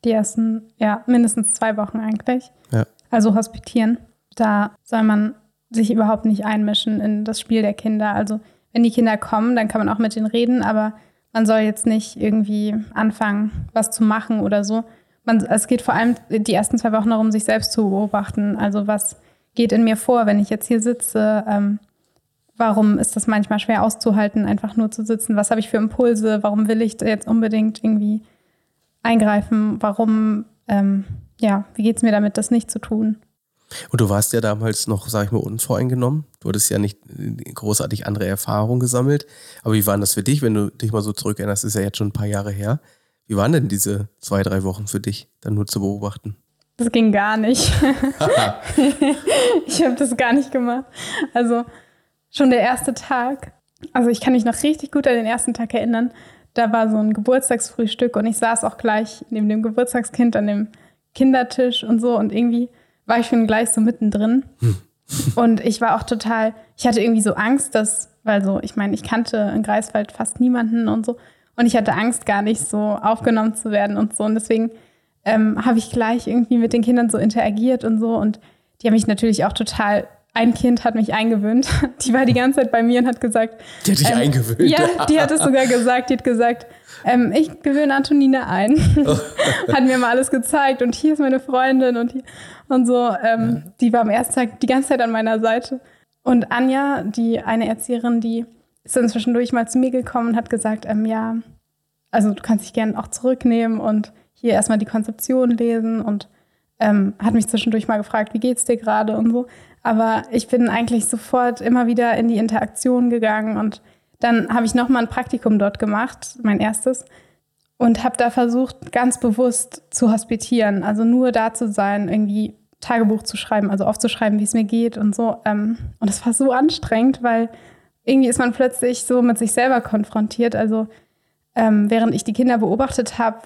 Die ersten, ja, mindestens zwei Wochen eigentlich. Ja. Also hospitieren. Da soll man sich überhaupt nicht einmischen in das Spiel der Kinder. Also wenn die Kinder kommen, dann kann man auch mit denen reden, aber man soll jetzt nicht irgendwie anfangen, was zu machen oder so. Man, es geht vor allem die ersten zwei Wochen darum, sich selbst zu beobachten. Also was geht in mir vor, wenn ich jetzt hier sitze? Ähm, warum ist das manchmal schwer auszuhalten, einfach nur zu sitzen? Was habe ich für Impulse? Warum will ich jetzt unbedingt irgendwie eingreifen? Warum, ähm, ja, wie geht es mir damit, das nicht zu tun? Und du warst ja damals noch, sag ich mal, unvoreingenommen. Du hattest ja nicht äh, großartig andere Erfahrungen gesammelt. Aber wie waren das für dich, wenn du dich mal so zurückerinnerst? Ist ja jetzt schon ein paar Jahre her. Wie waren denn diese zwei, drei Wochen für dich, dann nur zu beobachten? Das ging gar nicht. ich habe das gar nicht gemacht. Also schon der erste Tag. Also ich kann mich noch richtig gut an den ersten Tag erinnern. Da war so ein Geburtstagsfrühstück und ich saß auch gleich neben dem Geburtstagskind an dem Kindertisch und so und irgendwie war ich schon gleich so mittendrin. Hm. und ich war auch total, ich hatte irgendwie so Angst, dass, weil so, ich meine, ich kannte in Greifswald fast niemanden und so. Und ich hatte Angst, gar nicht so aufgenommen zu werden und so. Und deswegen ähm, habe ich gleich irgendwie mit den Kindern so interagiert und so. Und die haben mich natürlich auch total. Ein Kind hat mich eingewöhnt. Die war die ganze Zeit bei mir und hat gesagt. Die hat dich ähm, eingewöhnt. Ja, die hat es sogar gesagt. Die hat gesagt, ähm, ich gewöhne Antonina ein. hat mir mal alles gezeigt und hier ist meine Freundin und hier und so. Ähm, ja. Die war am ersten Tag die ganze Zeit an meiner Seite. Und Anja, die eine Erzieherin, die ist dann zwischendurch mal zu mir gekommen und hat gesagt, ähm, ja, also du kannst dich gerne auch zurücknehmen und hier erstmal die Konzeption lesen und ähm, hat mich zwischendurch mal gefragt, wie geht's dir gerade und so. Aber ich bin eigentlich sofort immer wieder in die Interaktion gegangen und dann habe ich nochmal ein Praktikum dort gemacht, mein erstes, und habe da versucht, ganz bewusst zu hospitieren, also nur da zu sein, irgendwie Tagebuch zu schreiben, also aufzuschreiben, wie es mir geht und so. Ähm, und es war so anstrengend, weil irgendwie ist man plötzlich so mit sich selber konfrontiert. Also ähm, während ich die Kinder beobachtet habe,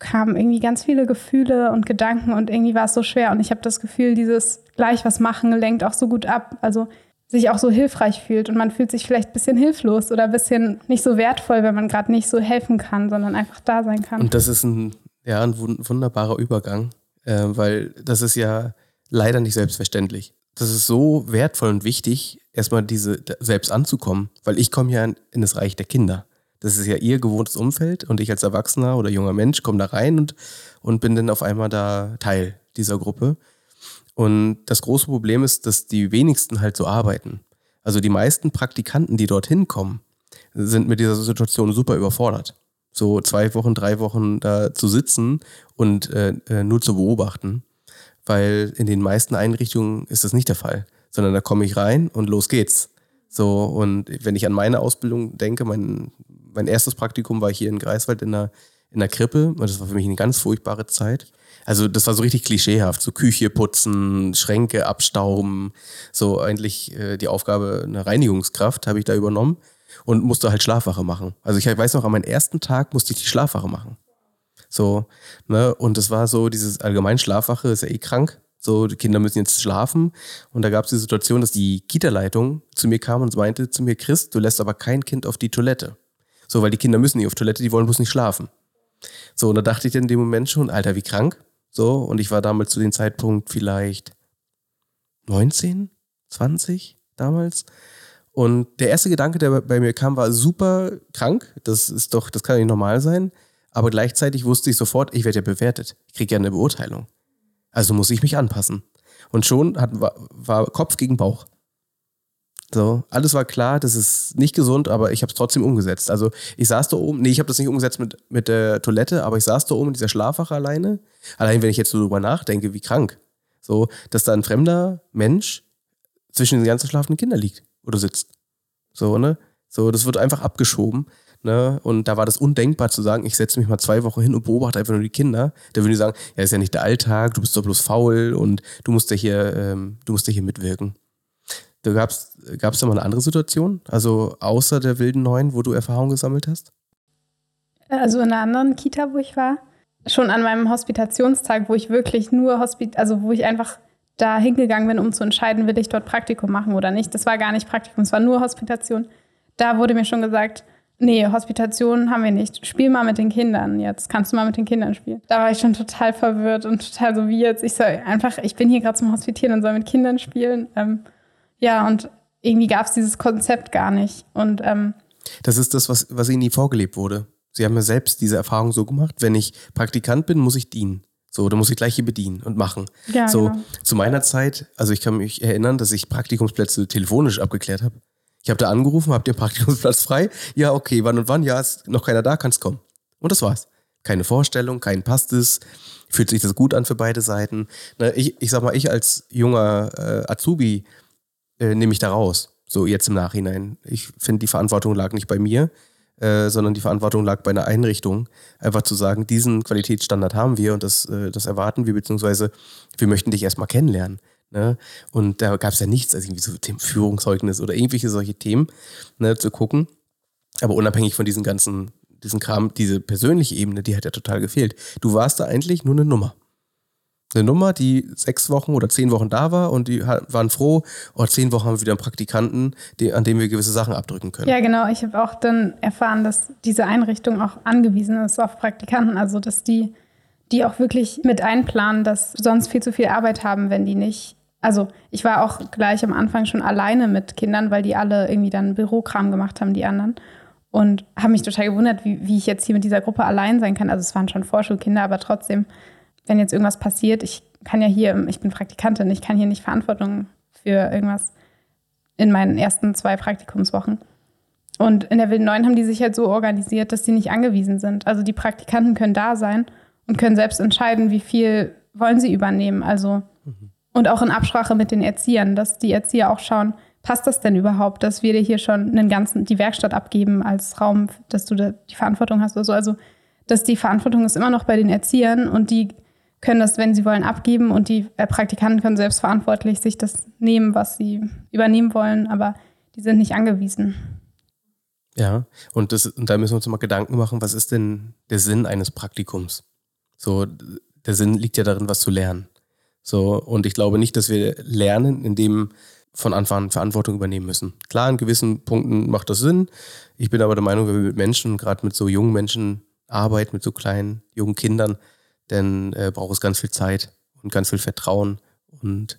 kamen irgendwie ganz viele Gefühle und Gedanken und irgendwie war es so schwer. Und ich habe das Gefühl, dieses gleich was machen lenkt auch so gut ab. Also sich auch so hilfreich fühlt und man fühlt sich vielleicht ein bisschen hilflos oder ein bisschen nicht so wertvoll, wenn man gerade nicht so helfen kann, sondern einfach da sein kann. Und das ist ein, ja, ein wunderbarer Übergang, äh, weil das ist ja leider nicht selbstverständlich. Das ist so wertvoll und wichtig, erstmal diese selbst anzukommen, weil ich komme ja in, in das Reich der Kinder. Das ist ja ihr gewohntes Umfeld und ich als Erwachsener oder junger Mensch komme da rein und, und bin dann auf einmal da Teil dieser Gruppe. Und das große Problem ist, dass die wenigsten halt so arbeiten. Also die meisten Praktikanten, die dorthin kommen, sind mit dieser Situation super überfordert. So zwei Wochen, drei Wochen da zu sitzen und äh, äh nur zu beobachten, weil in den meisten Einrichtungen ist das nicht der Fall, sondern da komme ich rein und los geht's. So, und wenn ich an meine Ausbildung denke, mein, mein erstes Praktikum war hier in Greifswald in der, in der Krippe und das war für mich eine ganz furchtbare Zeit. Also das war so richtig klischeehaft, so Küche putzen, Schränke abstauben, so eigentlich äh, die Aufgabe eine Reinigungskraft habe ich da übernommen und musste halt Schlafwache machen. Also ich weiß noch, an meinem ersten Tag musste ich die Schlafwache machen. So, ne, und das war so dieses allgemein Schlafwache ist ja eh krank. So, die Kinder müssen jetzt schlafen. Und da gab es die Situation, dass die Kita-Leitung zu mir kam und meinte zu mir, Chris, du lässt aber kein Kind auf die Toilette. So, weil die Kinder müssen nicht auf Toilette, die wollen bloß nicht schlafen. So, und da dachte ich dann in dem Moment schon, Alter, wie krank. So, und ich war damals zu dem Zeitpunkt vielleicht 19, 20 damals. Und der erste Gedanke, der bei mir kam, war super krank. Das ist doch, das kann nicht normal sein. Aber gleichzeitig wusste ich sofort, ich werde ja bewertet. Ich kriege ja eine Beurteilung. Also muss ich mich anpassen. Und schon hat, war, war Kopf gegen Bauch. So, alles war klar, das ist nicht gesund, aber ich habe es trotzdem umgesetzt. Also ich saß da oben, nee, ich habe das nicht umgesetzt mit, mit der Toilette, aber ich saß da oben in dieser Schlafwache alleine. Allein wenn ich jetzt so drüber nachdenke, wie krank. So, dass da ein fremder Mensch zwischen den ganzen schlafenden Kindern liegt oder sitzt. So, ne? So, das wird einfach abgeschoben. Ne? Und da war das undenkbar zu sagen, ich setze mich mal zwei Wochen hin und beobachte einfach nur die Kinder. Da würden die sagen, ja, ist ja nicht der Alltag, du bist doch bloß faul und du musst ja hier, ähm, du musst ja hier mitwirken. Gab es da mal eine andere Situation, also außer der wilden Neuen, wo du Erfahrung gesammelt hast? Also in einer anderen Kita, wo ich war, schon an meinem Hospitationstag, wo ich wirklich nur Hospit also wo ich einfach da hingegangen bin, um zu entscheiden, will ich dort Praktikum machen oder nicht. Das war gar nicht Praktikum, es war nur Hospitation. Da wurde mir schon gesagt, nee, Hospitation haben wir nicht. Spiel mal mit den Kindern jetzt. Kannst du mal mit den Kindern spielen? Da war ich schon total verwirrt und total so wie jetzt. Ich soll einfach, ich bin hier gerade zum Hospitieren und soll mit Kindern spielen. Ähm, ja, und irgendwie gab es dieses Konzept gar nicht. Und ähm, das ist das, was, was Ihnen nie vorgelebt wurde. Sie haben ja selbst diese Erfahrung so gemacht, wenn ich Praktikant bin, muss ich dienen. So, da muss ich gleich hier bedienen und machen. Ja, so, genau. zu meiner Zeit, also ich kann mich erinnern, dass ich Praktikumsplätze telefonisch abgeklärt habe. Ich habe da angerufen, habt ihr Praktikumsplatz frei? Ja, okay, wann und wann? Ja, ist noch keiner da, kannst kommen. Und das war's. Keine Vorstellung, kein passt es, fühlt sich das gut an für beide Seiten. Ne, ich, ich sag mal, ich als junger äh, Azubi äh, nehme ich da raus. So jetzt im Nachhinein. Ich finde, die Verantwortung lag nicht bei mir. äh, sondern die Verantwortung lag bei einer Einrichtung, einfach zu sagen, diesen Qualitätsstandard haben wir und das, äh, das erwarten wir, beziehungsweise wir möchten dich erstmal kennenlernen. Ne? Und da gab es ja nichts, also irgendwie so Themen Führungszeugnis oder irgendwelche solche Themen ne, zu gucken. Aber unabhängig von diesen ganzen, diesen Kram, diese persönliche Ebene, die hat ja total gefehlt. Du warst da eigentlich nur eine Nummer eine Nummer, die sechs Wochen oder zehn Wochen da war und die waren froh, oh, zehn Wochen haben wir wieder einen Praktikanten, die, an dem wir gewisse Sachen abdrücken können. Ja, genau. Ich habe auch dann erfahren, dass diese Einrichtung auch angewiesen ist auf Praktikanten, also dass die, die auch wirklich mit einplanen, dass sonst viel zu viel Arbeit haben, wenn die nicht. Also ich war auch gleich am Anfang schon alleine mit Kindern, weil die alle irgendwie dann Bürokram gemacht haben, die anderen. Und habe mich total gewundert, wie, wie ich jetzt hier mit dieser Gruppe allein sein kann. Also es waren schon Vorschulkinder, aber trotzdem wenn jetzt irgendwas passiert, ich kann ja hier, ich bin Praktikantin, ich kann hier nicht Verantwortung für irgendwas in meinen ersten zwei Praktikumswochen. Und in der Wilden Neuen haben die sich halt so organisiert, dass sie nicht angewiesen sind. Also die Praktikanten können da sein und können selbst entscheiden, wie viel wollen sie übernehmen. Also mhm. und auch in Absprache mit den Erziehern, dass die Erzieher auch schauen, passt das denn überhaupt, dass wir dir hier schon einen ganzen die Werkstatt abgeben als Raum, dass du da die Verantwortung hast oder so. Also dass die Verantwortung ist immer noch bei den Erziehern und die können das, wenn sie wollen, abgeben und die äh, Praktikanten können selbstverantwortlich sich das nehmen, was sie übernehmen wollen, aber die sind nicht angewiesen. Ja, und, das, und da müssen wir uns mal Gedanken machen, was ist denn der Sinn eines Praktikums? So, der Sinn liegt ja darin, was zu lernen. So, und ich glaube nicht, dass wir lernen, indem von Anfang an Verantwortung übernehmen müssen. Klar, in gewissen Punkten macht das Sinn. Ich bin aber der Meinung, wenn wir mit Menschen, gerade mit so jungen Menschen arbeiten, mit so kleinen, jungen Kindern, denn äh, braucht es ganz viel Zeit und ganz viel Vertrauen. Und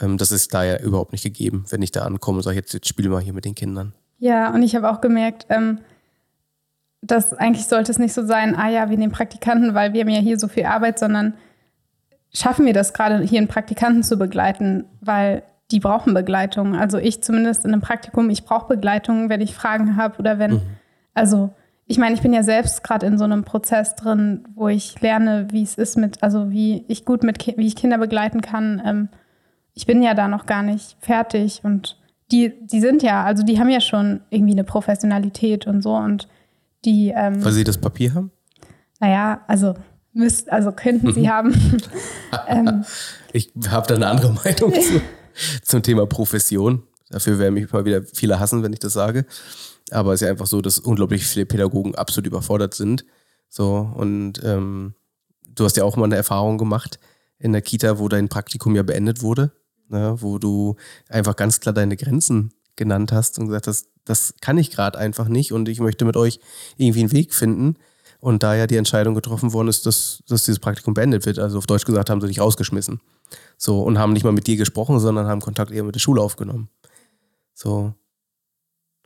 ähm, das ist da ja überhaupt nicht gegeben, wenn ich da ankomme und sage, jetzt, jetzt spiel mal hier mit den Kindern. Ja, und ich habe auch gemerkt, ähm, dass eigentlich sollte es nicht so sein, ah ja, wir nehmen Praktikanten, weil wir haben ja hier so viel Arbeit, sondern schaffen wir das gerade, hier einen Praktikanten zu begleiten, weil die brauchen Begleitung. Also ich zumindest in einem Praktikum, ich brauche Begleitung, wenn ich Fragen habe oder wenn, mhm. also ich meine, ich bin ja selbst gerade in so einem Prozess drin, wo ich lerne, wie es ist mit, also wie ich gut mit, wie ich Kinder begleiten kann. Ähm, ich bin ja da noch gar nicht fertig und die, die sind ja, also die haben ja schon irgendwie eine Professionalität und so und die. Ähm, Weil sie das Papier haben? Naja, also müsst, also könnten sie haben. ähm, ich habe da eine andere Meinung zu, zum Thema Profession. Dafür werden mich mal wieder viele hassen, wenn ich das sage. Aber es ist ja einfach so, dass unglaublich viele Pädagogen absolut überfordert sind. So, und ähm, du hast ja auch mal eine Erfahrung gemacht in der Kita, wo dein Praktikum ja beendet wurde, ne, wo du einfach ganz klar deine Grenzen genannt hast und gesagt hast, das kann ich gerade einfach nicht und ich möchte mit euch irgendwie einen Weg finden. Und da ja die Entscheidung getroffen worden ist, dass, dass dieses Praktikum beendet wird, also auf Deutsch gesagt, haben sie dich rausgeschmissen. So, und haben nicht mal mit dir gesprochen, sondern haben Kontakt eher mit der Schule aufgenommen. So,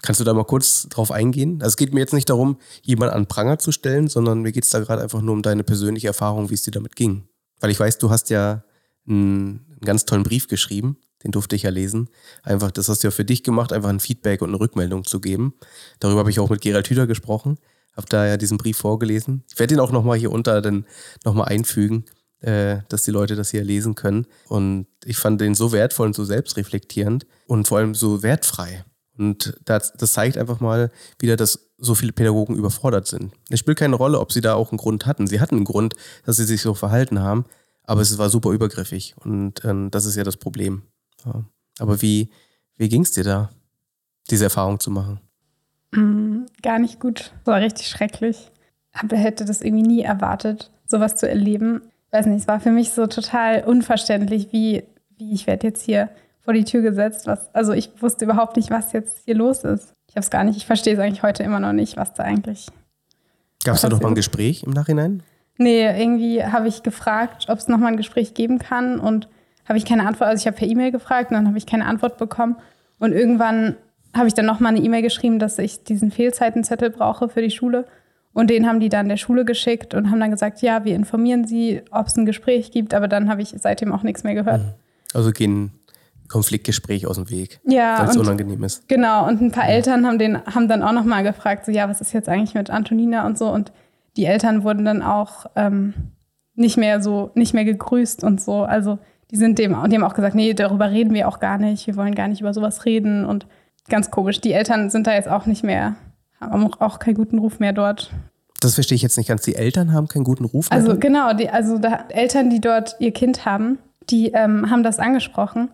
Kannst du da mal kurz drauf eingehen? Also es geht mir jetzt nicht darum, jemanden an Pranger zu stellen, sondern mir geht es da gerade einfach nur um deine persönliche Erfahrung, wie es dir damit ging. Weil ich weiß, du hast ja einen, einen ganz tollen Brief geschrieben, den durfte ich ja lesen. Einfach, das hast du ja für dich gemacht, einfach ein Feedback und eine Rückmeldung zu geben. Darüber habe ich auch mit Gerald Hüder gesprochen, habe da ja diesen Brief vorgelesen. Ich werde ihn auch nochmal hier unter dann nochmal einfügen, äh, dass die Leute das hier lesen können. Und ich fand den so wertvoll und so selbstreflektierend und vor allem so wertfrei. Und das, das zeigt einfach mal wieder, dass so viele Pädagogen überfordert sind. Es spielt keine Rolle, ob sie da auch einen Grund hatten. Sie hatten einen Grund, dass sie sich so verhalten haben, aber es war super übergriffig. Und ähm, das ist ja das Problem. Ja. Aber wie, wie ging es dir da, diese Erfahrung zu machen? Mm, gar nicht gut. Das war richtig schrecklich. Aber hätte das irgendwie nie erwartet, sowas zu erleben. Weiß nicht, es war für mich so total unverständlich, wie, wie ich werde jetzt hier vor die Tür gesetzt. Was, also ich wusste überhaupt nicht, was jetzt hier los ist. Ich habe es gar nicht, ich verstehe es eigentlich heute immer noch nicht, was da eigentlich. Gab es da noch mal ein Gespräch im Nachhinein? Nee, irgendwie habe ich gefragt, ob es noch mal ein Gespräch geben kann und habe ich keine Antwort. Also ich habe per E-Mail gefragt und dann habe ich keine Antwort bekommen. Und irgendwann habe ich dann noch mal eine E-Mail geschrieben, dass ich diesen Fehlzeitenzettel brauche für die Schule. Und den haben die dann der Schule geschickt und haben dann gesagt, ja, wir informieren sie, ob es ein Gespräch gibt. Aber dann habe ich seitdem auch nichts mehr gehört. Mhm. Also gehen Konfliktgespräch aus dem Weg, ja, weil es unangenehm ist. Genau, und ein paar ja. Eltern haben, den, haben dann auch nochmal gefragt, so ja, was ist jetzt eigentlich mit Antonina und so. Und die Eltern wurden dann auch ähm, nicht mehr so, nicht mehr gegrüßt und so. Also die sind dem, und die haben auch gesagt, nee, darüber reden wir auch gar nicht, wir wollen gar nicht über sowas reden. Und ganz komisch, die Eltern sind da jetzt auch nicht mehr, haben auch keinen guten Ruf mehr dort. Das verstehe ich jetzt nicht ganz. Die Eltern haben keinen guten Ruf mehr. Also dort? genau, die, also da, Eltern, die dort ihr Kind haben, die ähm, haben das angesprochen,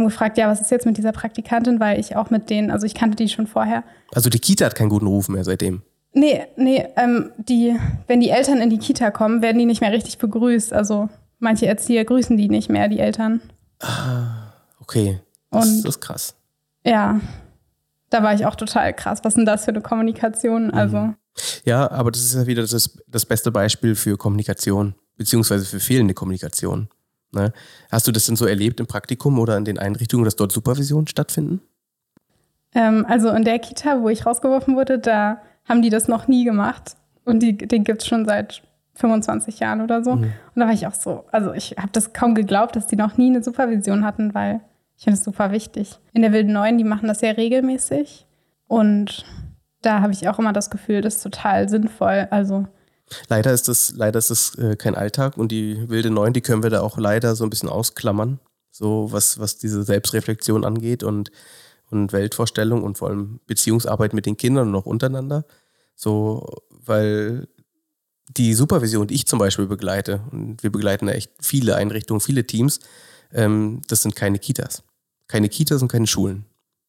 haben gefragt, ja, was ist jetzt mit dieser Praktikantin, weil ich auch mit denen, also ich kannte die schon vorher. also die Kita hat keinen guten Ruf mehr seitdem. Nee, nee, ähm, die, wenn die Eltern in die Kita kommen, werden die nicht mehr richtig begrüßt. Also manche Erzieher grüßen die nicht mehr, die Eltern. Okay. Das, Und- das ist krass. Ja, da war ich auch total krass. Was ist denn das für eine Kommunikation? Also, Ja, aber das ist ja wieder das, das beste Beispiel für Kommunikation, beziehungsweise für fehlende Kommunikation. Ne? Hast du das denn so erlebt im Praktikum oder in den Einrichtungen, dass dort Supervisionen stattfinden? ähm, also in der Kita, wo ich rausgeworfen wurde, da haben die das noch nie gemacht. Und die, den gibt es schon seit 25 Jahren oder so. Und da war ich auch so, also ich habe das kaum geglaubt, dass die noch nie eine Supervision hatten, weil ich finde es super wichtig. In der Wilden Neuen, die machen das sehr regelmäßig. Und da habe ich auch immer das Gefühl, das ist total sinnvoll. Also Leider ist das, leider ist das äh, kein Alltag und die wilde Neun, die können wir da auch leider so ein bisschen ausklammern, so was, was diese Selbstreflexion angeht und, und Weltvorstellung und vor allem Beziehungsarbeit mit den Kindern und auch untereinander. So, weil die Supervision, die ich zum Beispiel begleite, und wir begleiten da echt viele Einrichtungen, viele Teams, ähm, das sind keine Kitas. Keine Kitas und keine Schulen.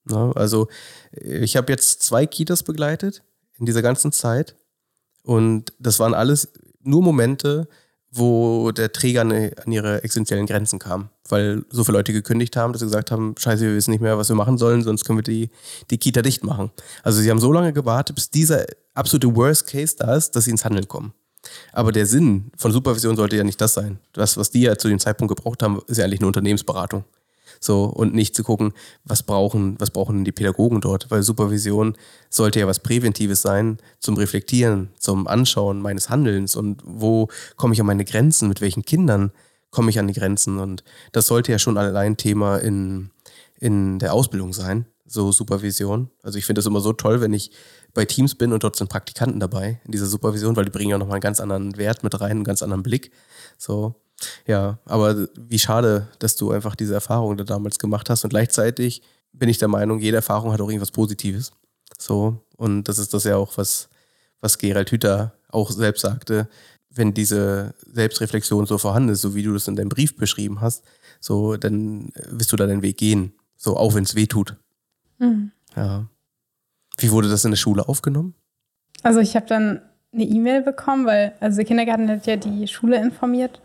Ne? Also äh, ich habe jetzt zwei Kitas begleitet in dieser ganzen Zeit und das waren alles nur Momente, wo der Träger an, ihre essentiellen Grenzen kam, weil so viele Leute gekündigt haben, dass sie gesagt haben, scheiße, wir wissen nicht mehr, was wir machen sollen, sonst können wir die, die Kita dicht machen. Also sie haben so lange gewartet, bis dieser absolute Worst Case da ist, dass sie ins Handeln kommen. Aber der Sinn von Supervision sollte ja nicht das sein. Das, was die ja zu dem Zeitpunkt gebraucht haben, ist ja eigentlich eine Unternehmensberatung. So, und nicht zu gucken, was brauchen, was brauchen die Pädagogen dort? Weil Supervision sollte ja was Präventives sein zum Reflektieren, zum Anschauen meines Handelns und wo komme ich an meine Grenzen, mit welchen Kindern komme ich an die Grenzen. Und das sollte ja schon allein Thema in, in der Ausbildung sein, so Supervision. Also ich finde das immer so toll, wenn ich bei Teams bin und dort sind Praktikanten dabei in dieser Supervision, weil die bringen ja nochmal einen ganz anderen Wert mit rein, einen ganz anderen Blick. So, ja, aber wie schade, dass du einfach diese Erfahrung da damals gemacht hast. Und gleichzeitig bin ich der Meinung, jede Erfahrung hat auch irgendwas Positives. So, und das ist das ja auch, was, was Gerald Hüther auch selbst sagte, wenn diese Selbstreflexion so vorhanden ist, so wie du das in deinem Brief beschrieben hast, so, dann wirst du da den Weg gehen. So, auch wenn es weh tut. Ja. Wie wurde das in der Schule aufgenommen? Also ich habe dann eine E-Mail bekommen, weil also der Kindergarten hat ja die Schule informiert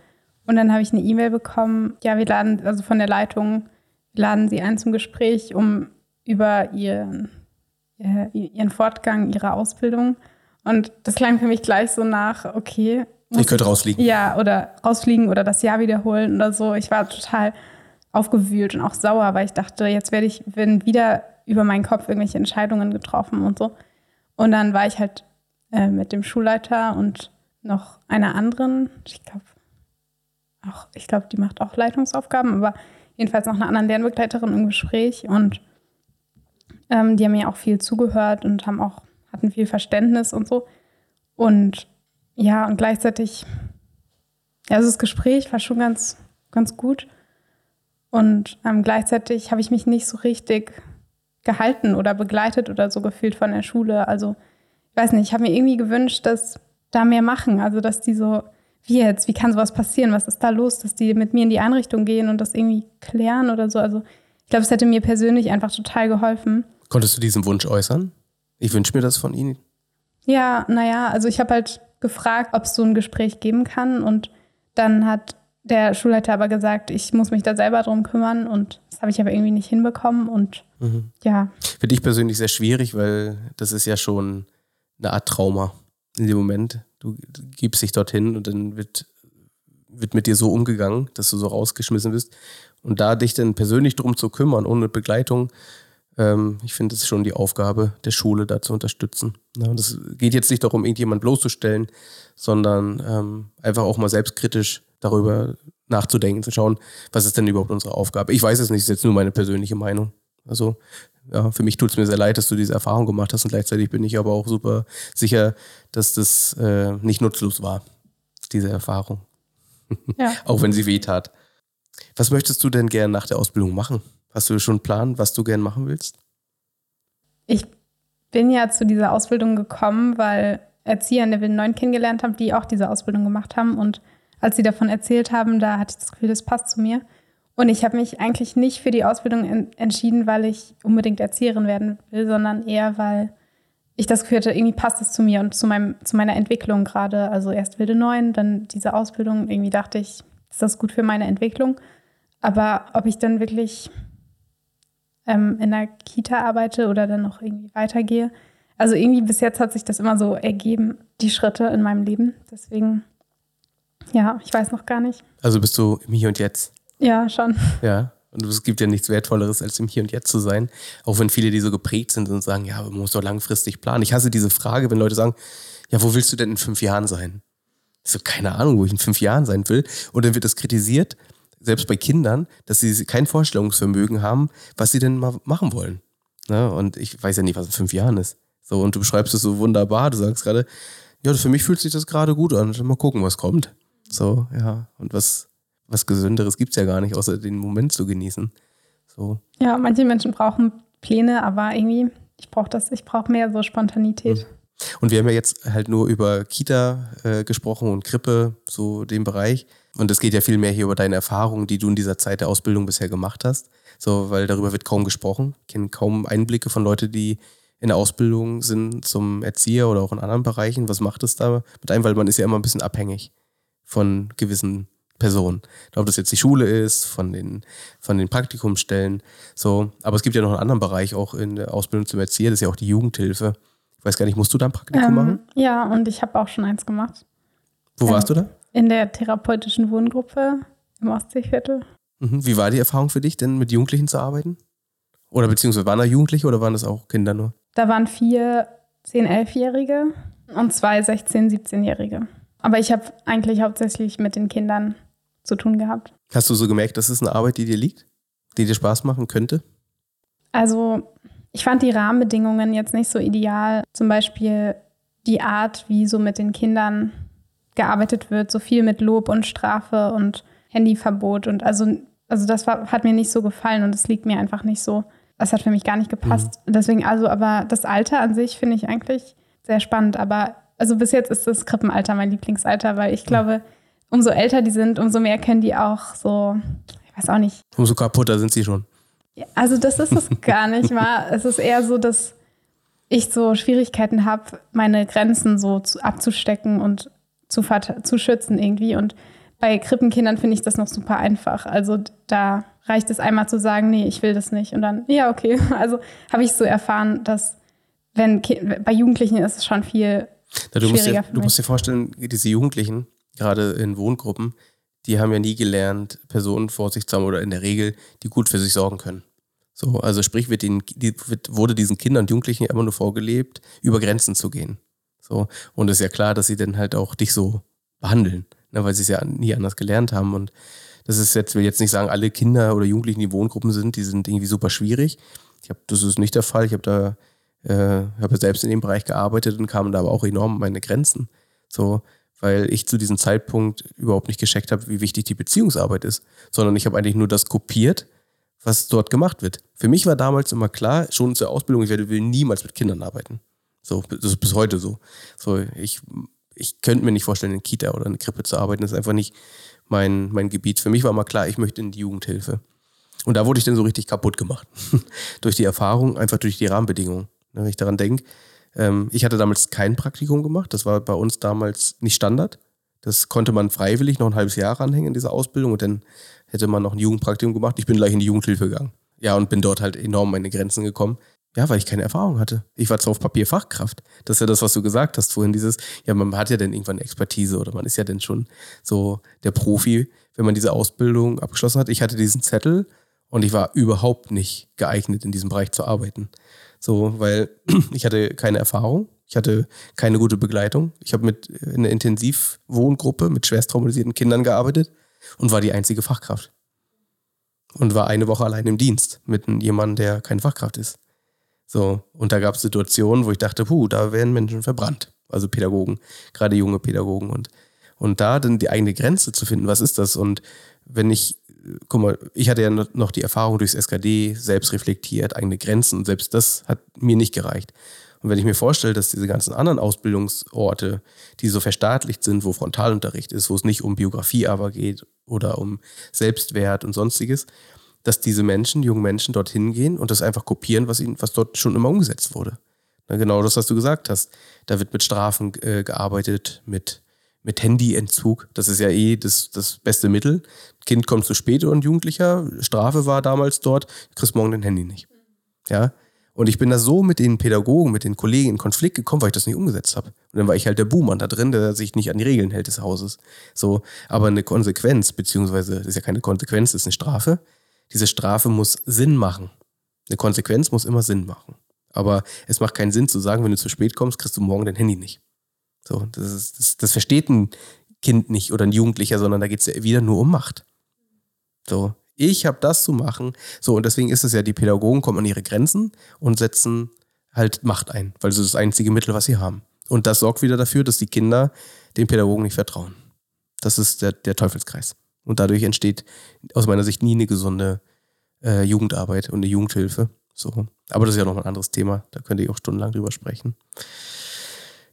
und dann habe ich eine E-Mail bekommen, ja, wir laden also von der Leitung wir laden sie ein zum Gespräch, um über ihren, ihr- ihren Fortgang, ihre Ausbildung und das klang für mich gleich so nach, okay, Ich könnte rausfliegen. ja, oder rausfliegen oder das Jahr wiederholen oder so. Ich war total aufgewühlt und auch sauer, weil ich dachte, jetzt werde ich, werden wieder über meinen Kopf irgendwelche Entscheidungen getroffen und so. Und dann war ich halt äh, mit dem Schulleiter und noch einer anderen, ich glaube, auch, ich glaube, die macht auch Leitungsaufgaben, aber jedenfalls noch einer anderen Lernbegleiterin im Gespräch und ähm, die haben mir auch viel zugehört und haben auch, hatten viel Verständnis und so. Und ja, und gleichzeitig, also das Gespräch war schon ganz, ganz gut. Und ähm, gleichzeitig habe ich mich nicht so richtig gehalten oder begleitet oder so gefühlt von der Schule. Also, ich weiß nicht, ich habe mir irgendwie gewünscht, dass da mehr machen. Also, dass die so, wie jetzt, wie kann sowas passieren? Was ist da los? Dass die mit mir in die Einrichtung gehen und das irgendwie klären oder so. Also, ich glaube, es hätte mir persönlich einfach total geholfen. Konntest du diesen Wunsch äußern? Ich wünsche mir das von Ihnen. Ja, naja, also ich habe halt gefragt, ob es so ein Gespräch geben kann. Und dann hat der Schulleiter aber gesagt, ich muss mich da selber drum kümmern. Und das habe ich aber irgendwie nicht hinbekommen. Und ja, Finde ich persönlich sehr schwierig, weil das ist ja schon eine Art Trauma in dem Moment. Du gibst dich dorthin und dann wird, wird mit dir so umgegangen, dass du so rausgeschmissen bist. Und da dich dann persönlich drum zu kümmern, ohne Begleitung, ähm, ich finde, es ist schon die Aufgabe der Schule, da zu unterstützen. Ja, und es geht jetzt nicht darum, irgendjemand bloßzustellen, sondern ähm, einfach auch mal selbstkritisch darüber nachzudenken, zu schauen, was ist denn überhaupt unsere Aufgabe. Ich weiß es nicht, das ist jetzt nur meine persönliche Meinung. Also ja, für mich tut es mir sehr leid, dass du diese Erfahrung gemacht hast und gleichzeitig bin ich aber auch super sicher, dass das äh, nicht nutzlos war, diese Erfahrung, ja. auch wenn sie weh tat. Was möchtest du denn gern nach der Ausbildung machen? Hast du schon einen Plan, was du gern machen willst? Ich bin ja zu dieser Ausbildung gekommen, weil Erzieher in der Willen 9 kennengelernt habe, die auch diese Ausbildung gemacht haben. Und als sie davon erzählt haben, da hatte ich das Gefühl, das passt zu mir. Und ich habe mich eigentlich nicht für die Ausbildung en entschieden, weil ich unbedingt Erzieherin werden will, sondern eher, weil ich das Gefühl hatte, irgendwie passt es zu mir und zu, meinem, zu meiner Entwicklung gerade. Also erst Wilde Neun, dann diese Ausbildung. Irgendwie dachte ich, ist das gut für meine Entwicklung. Aber ob ich dann wirklich ähm, in der Kita arbeite oder dann noch irgendwie weitergehe, also irgendwie bis jetzt hat sich das immer so ergeben, die Schritte in meinem Leben. Deswegen, ja, ich weiß noch gar nicht. Also bist du im Hier und Jetzt? Ja, schon. Ja. Und es gibt ja nichts Wertvolleres, als im Hier und Jetzt zu sein. Auch wenn viele, die so geprägt sind und sagen, ja, man muss doch langfristig planen. Ich hasse diese Frage, wenn Leute sagen, ja, wo willst du denn in fünf Jahren sein? Ich so, keine Ahnung, wo ich in fünf Jahren sein will. Und dann wird das kritisiert, selbst bei Kindern, dass sie kein Vorstellungsvermögen haben, was sie denn mal machen wollen. Ne? Und ich weiß ja nicht, was in fünf Jahren ist. So, und du beschreibst es so wunderbar. Du sagst gerade, ja, für mich fühlt sich das gerade gut an. Mal gucken, was kommt. So, ja. Und was, was Gesünderes gibt es ja gar nicht, außer den Moment zu genießen. So. Ja, manche Menschen brauchen Pläne, aber irgendwie, ich brauche das, ich brauche mehr so Spontanität. Mhm. Und wir haben ja jetzt halt nur über Kita äh, gesprochen und Krippe, so den Bereich. Und es geht ja viel mehr hier über deine Erfahrungen, die du in dieser Zeit der Ausbildung bisher gemacht hast. So, weil darüber wird kaum gesprochen. Ich kenne kaum Einblicke von Leuten, die in der Ausbildung sind zum Erzieher oder auch in anderen Bereichen. Was macht es da mit einem? Weil man ist ja immer ein bisschen abhängig von gewissen Person. Ob das jetzt die Schule ist, von den, von den Praktikumsstellen. So. Aber es gibt ja noch einen anderen Bereich auch in der Ausbildung zum Erzieher, das ist ja auch die Jugendhilfe. Ich weiß gar nicht, musst du da ein Praktikum Ähm, machen? ja, und ich habe auch schon eins gemacht. Wo ähm, warst du da? In der therapeutischen Wohngruppe im Ostseeviertel. Mhm. Wie war die Erfahrung für dich denn, mit Jugendlichen zu arbeiten? Oder beziehungsweise waren da Jugendliche oder waren das auch Kinder nur? Da waren vier 10-, 11-Jährige und zwei 16-, 17-Jährige. Aber ich habe eigentlich hauptsächlich mit den Kindern zu tun gehabt. Hast du so gemerkt, das ist eine Arbeit, die dir liegt? Die dir Spaß machen könnte? Also ich fand die Rahmenbedingungen jetzt nicht so ideal. Zum Beispiel die Art, wie so mit den Kindern gearbeitet wird, so viel mit Lob und Strafe und Handyverbot und also, also das war, hat mir nicht so gefallen und es liegt mir einfach nicht so. Das hat für mich gar nicht gepasst. Deswegen also, aber das Alter an sich finde ich eigentlich sehr spannend. Aber also bis jetzt ist das Krippenalter mein Lieblingsalter, weil ich glaube, umso älter die sind, umso mehr können die auch so, ich weiß auch nicht, Umso kaputter sind sie schon. ja, Also das ist es gar nicht mal. Es ist eher so, dass ich so Schwierigkeiten habe, meine Grenzen so zu, abzustecken und zu, zu schützen irgendwie. Und bei Krippenkindern finde ich das noch super einfach. Also da reicht es einmal zu sagen, nee, ich will das nicht. Und dann, ja, okay. Also habe ich so erfahren, dass wenn Ki bei Jugendlichen ist es schon viel Na, du, musst schwieriger dir, du musst dir vorstellen, diese Jugendlichen, gerade in Wohngruppen, die haben ja nie gelernt, Personen vor sich zu haben oder in der Regel, die gut für sich sorgen können. So, also sprich, wird wird, wurde diesen Kindern und Jugendlichen immer nur vorgelebt, über Grenzen zu gehen. So, und es ist ja klar, dass sie dann halt auch dich so behandeln, ne, weil sie es ja nie anders gelernt haben. Und das ist jetzt, will jetzt nicht sagen, alle Kinder oder Jugendlichen, die Wohngruppen sind, die sind irgendwie super schwierig. Ich habe, das ist nicht der Fall. Ich habe da, äh, habe selbst in dem Bereich gearbeitet und kam da aber auch enorm an meine Grenzen. So, weil ich zu diesem Zeitpunkt überhaupt nicht gescheckt habe, wie wichtig die Beziehungsarbeit ist, sondern ich habe eigentlich nur das kopiert, was dort gemacht wird. Für mich war damals immer klar, schon zur Ausbildung, ich werde will niemals mit Kindern arbeiten. So, das ist bis heute so. So, ich, ich könnte mir nicht vorstellen, in Kita oder in Krippe zu arbeiten. Das ist einfach nicht mein, mein Gebiet. Für mich war mal klar, ich möchte in die Jugendhilfe. Und da wurde ich dann so richtig kaputt gemacht. durch die Erfahrung, einfach durch die Rahmenbedingungen. Wenn ich daran denke, ähm, ich hatte damals kein Praktikum gemacht. Das war bei uns damals nicht Standard. Das konnte man freiwillig noch ein halbes Jahr ranhängen in dieser Ausbildung und dann hätte man noch ein Jugendpraktikum gemacht. Ich bin gleich in die Jugendhilfe gegangen. Ja, und bin dort halt enorm an meine Grenzen gekommen. Ja, weil ich keine Erfahrung hatte. Ich war zwar auf Papier Fachkraft. Das ist ja das, was du gesagt hast vorhin, dieses, ja, man hat ja dann irgendwann Expertise oder man ist ja dann schon so der Profi, wenn man diese Ausbildung abgeschlossen hat. Ich hatte diesen Zettel und ich war überhaupt nicht geeignet, in diesem Bereich zu arbeiten. So, weil ich hatte keine Erfahrung, ich hatte keine gute Begleitung. Ich habe mit in einer Intensivwohngruppe mit schwerst traumatisierten Kindern gearbeitet und war die einzige Fachkraft. Und war eine Woche allein im Dienst mit jemandem, der keine Fachkraft ist. So, und da gab es Situationen, wo ich dachte, puh, da werden Menschen verbrannt. Also Pädagogen, gerade junge Pädagogen. Und, und da dann die eigene Grenze zu finden, was ist das? Und wenn ich, guck mal, ich hatte ja noch die Erfahrung durchs SKD, selbst reflektiert, eigene Grenzen. Und selbst das hat mir nicht gereicht. Und wenn ich mir vorstelle, dass diese ganzen anderen Ausbildungsorte, die so verstaatlicht sind, wo Frontalunterricht ist, wo es nicht um Biografie aber geht oder um Selbstwert und sonstiges, dass diese Menschen, jungen Menschen dorthin gehen und das einfach kopieren, was ihnen, was dort schon immer umgesetzt wurde. Na, genau das, was du gesagt hast. Da wird mit Strafen äh, gearbeitet, mit, mit Handyentzug. Das ist ja eh das, das beste Mittel. Kind kommt zu spät und Jugendlicher, Strafe war damals dort, kriegst morgen dein Handy nicht. Ja. Und ich bin da so mit den Pädagogen, mit den Kollegen in Konflikt gekommen, weil ich das nicht umgesetzt habe. Und dann war ich halt der Buhmann da drin, der sich nicht an die Regeln hält des Hauses. So, aber eine Konsequenz, beziehungsweise das ist ja keine Konsequenz, das ist eine Strafe. Diese Strafe muss Sinn machen. Eine Konsequenz muss immer Sinn machen. Aber es macht keinen Sinn zu sagen, wenn du zu spät kommst, kriegst du morgen dein Handy nicht. So, das, ist, das, das versteht ein Kind nicht oder ein Jugendlicher, sondern da geht es ja wieder nur um Macht. So, ich habe das zu machen. So, und deswegen ist es ja, die Pädagogen kommen an ihre Grenzen und setzen halt Macht ein, weil das ist das einzige Mittel, was sie haben. Und das sorgt wieder dafür, dass die Kinder den Pädagogen nicht vertrauen. Das ist der, der Teufelskreis. Und dadurch entsteht aus meiner Sicht nie eine gesunde äh, Jugendarbeit und eine Jugendhilfe. So. Aber das ist ja noch ein anderes Thema. Da könnt ihr auch stundenlang drüber sprechen.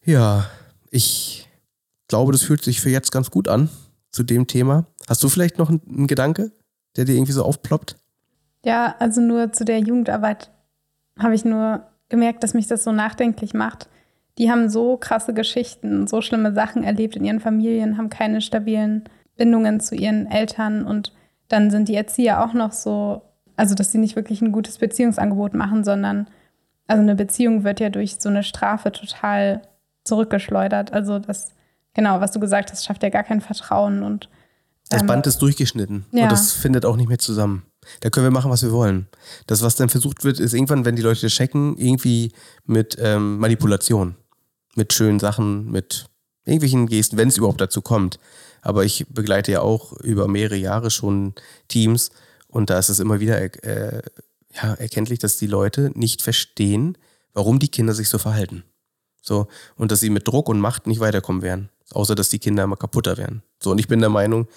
Ja, ich glaube, das fühlt sich für jetzt ganz gut an zu dem Thema. Hast du vielleicht noch einen, Gedanke? der dir irgendwie so aufploppt? Ja, also nur zu der Jugendarbeit habe ich nur gemerkt, dass mich das so nachdenklich macht. Die haben so krasse Geschichten, so schlimme Sachen erlebt in ihren Familien, haben keine stabilen Bindungen zu ihren Eltern und dann sind die Erzieher auch noch so, also dass sie nicht wirklich ein gutes Beziehungsangebot machen, sondern also eine Beziehung wird ja durch so eine Strafe total zurückgeschleudert. Also das, genau, was du gesagt hast, schafft ja gar kein Vertrauen und das ähm, Band ist durchgeschnitten ja. und das findet auch nicht mehr zusammen. Da können wir machen, was wir wollen. Das, was dann versucht wird, ist irgendwann, wenn die Leute checken, irgendwie mit ähm, Manipulation, mit schönen Sachen, mit irgendwelchen Gesten, wenn es überhaupt dazu kommt. Aber ich begleite ja auch über mehrere Jahre schon Teams und da ist es immer wieder äh, ja, erkenntlich, dass die Leute nicht verstehen, warum die Kinder sich so verhalten. So, und dass sie mit Druck und Macht nicht weiterkommen werden. Außer dass die Kinder immer kaputter werden. So, und ich bin der Meinung,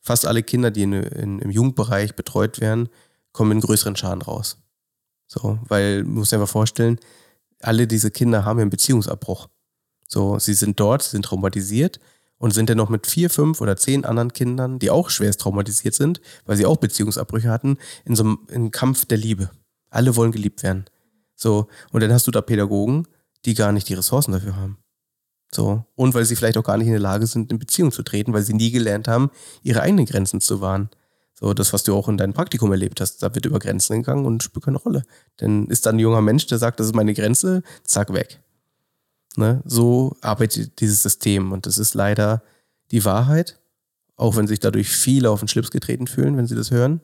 fast alle Kinder, die in, in, im Jugendbereich betreut werden, kommen in größeren Schaden raus. So, weil, muss sich einfach vorstellen, alle diese Kinder haben einen Beziehungsabbruch. So, sie sind dort, sind traumatisiert und sind dann noch mit vier, fünf oder zehn anderen Kindern, die auch schwerst traumatisiert sind, weil sie auch Beziehungsabbrüche hatten, in so einem, in Kampf der Liebe. Alle wollen geliebt werden. So, und dann hast du da Pädagogen, die gar nicht die Ressourcen dafür haben. So. Und weil sie vielleicht auch gar nicht in der Lage sind, in Beziehung zu treten, weil sie nie gelernt haben, ihre eigenen Grenzen zu wahren. So, das, was du auch in deinem Praktikum erlebt hast, da wird über Grenzen gegangen und spielt keine Rolle. Denn ist da ein junger Mensch, der sagt, das ist meine Grenze, zack, weg. Ne? So arbeitet dieses System und das ist leider die Wahrheit, auch wenn sich dadurch viele auf den Schlips getreten fühlen, wenn sie das hören.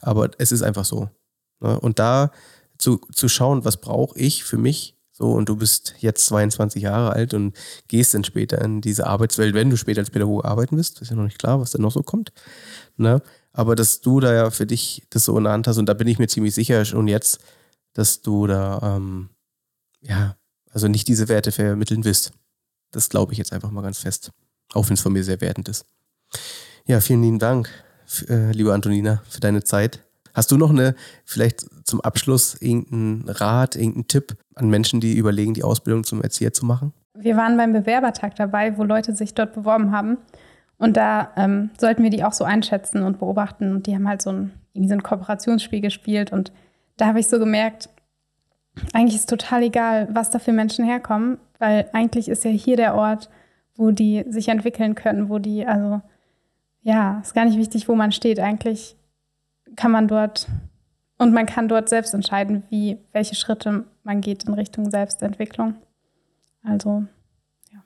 Aber es ist einfach so. Ne? Und da zu, zu schauen, was brauche ich für mich, so, und du bist jetzt 22 Jahre alt und gehst dann später in diese Arbeitswelt, wenn du später als Pädagoge arbeiten wirst. ist ja noch nicht klar, was dann noch so kommt. Ne? Aber dass du da ja für dich das so in der Hand hast, und da bin ich mir ziemlich sicher schon jetzt, dass du da, ähm, ja, also nicht diese Werte vermitteln wirst. Das glaube ich jetzt einfach mal ganz fest. Auch wenn es von mir sehr wertend ist. Ja, vielen lieben Dank, äh, liebe Antonina, für deine Zeit. Hast du noch eine, vielleicht zum Abschluss, irgendeinen Rat, irgendeinen Tipp an Menschen, die überlegen, die Ausbildung zum Erzieher zu machen? Wir waren beim Bewerbertag dabei, wo Leute sich dort beworben haben. Und da ähm, sollten wir die auch so einschätzen und beobachten. Und die haben halt so ein, irgendwie so ein Kooperationsspiel gespielt. Und da habe ich so gemerkt, eigentlich ist total egal, was da für Menschen herkommen, weil eigentlich ist ja hier der Ort, wo die sich entwickeln können, wo die, also ja, ist gar nicht wichtig, wo man steht. Eigentlich kann man dort und man kann dort selbst entscheiden, wie, welche Schritte man geht in Richtung Selbstentwicklung. Also, ja.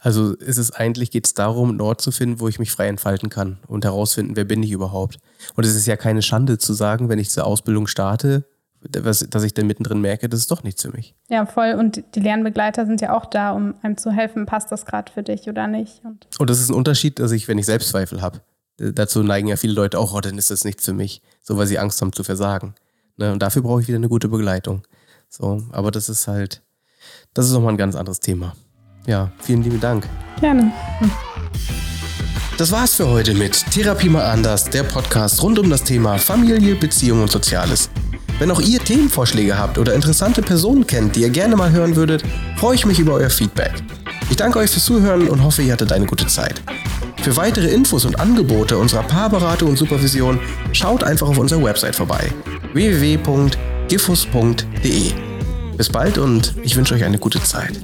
Also ist es eigentlich, geht es darum, einen Ort zu finden, wo ich mich frei entfalten kann und herausfinden, wer bin ich überhaupt. Und es ist ja keine Schande zu sagen, wenn ich diese Ausbildung starte, was, dass ich dann mittendrin merke, das ist doch nichts für mich. Ja, voll. Und die Lernbegleiter sind ja auch da, um einem zu helfen, passt das gerade für dich oder nicht. Und, und das ist ein Unterschied, dass ich, wenn ich Selbstzweifel habe, dazu neigen ja viele Leute auch, oh, dann ist das nichts für mich. So, weil sie Angst haben zu versagen. Ne? Und dafür brauche ich wieder eine gute Begleitung. So, aber das ist halt, das ist nochmal ein ganz anderes Thema. Ja, vielen lieben Dank. Gerne. Das war's für heute mit Therapie mal anders, der Podcast rund um das Thema Familie, Beziehung und Soziales. Wenn auch ihr Themenvorschläge habt oder interessante Personen kennt, die ihr gerne mal hören würdet, freue ich mich über euer Feedback. Ich danke euch fürs Zuhören und hoffe, ihr hattet eine gute Zeit. Für weitere Infos und Angebote unserer Paarberatung und Supervision schaut einfach auf unserer Website vorbei www.gifus.de. Bis bald und ich wünsche euch eine gute Zeit.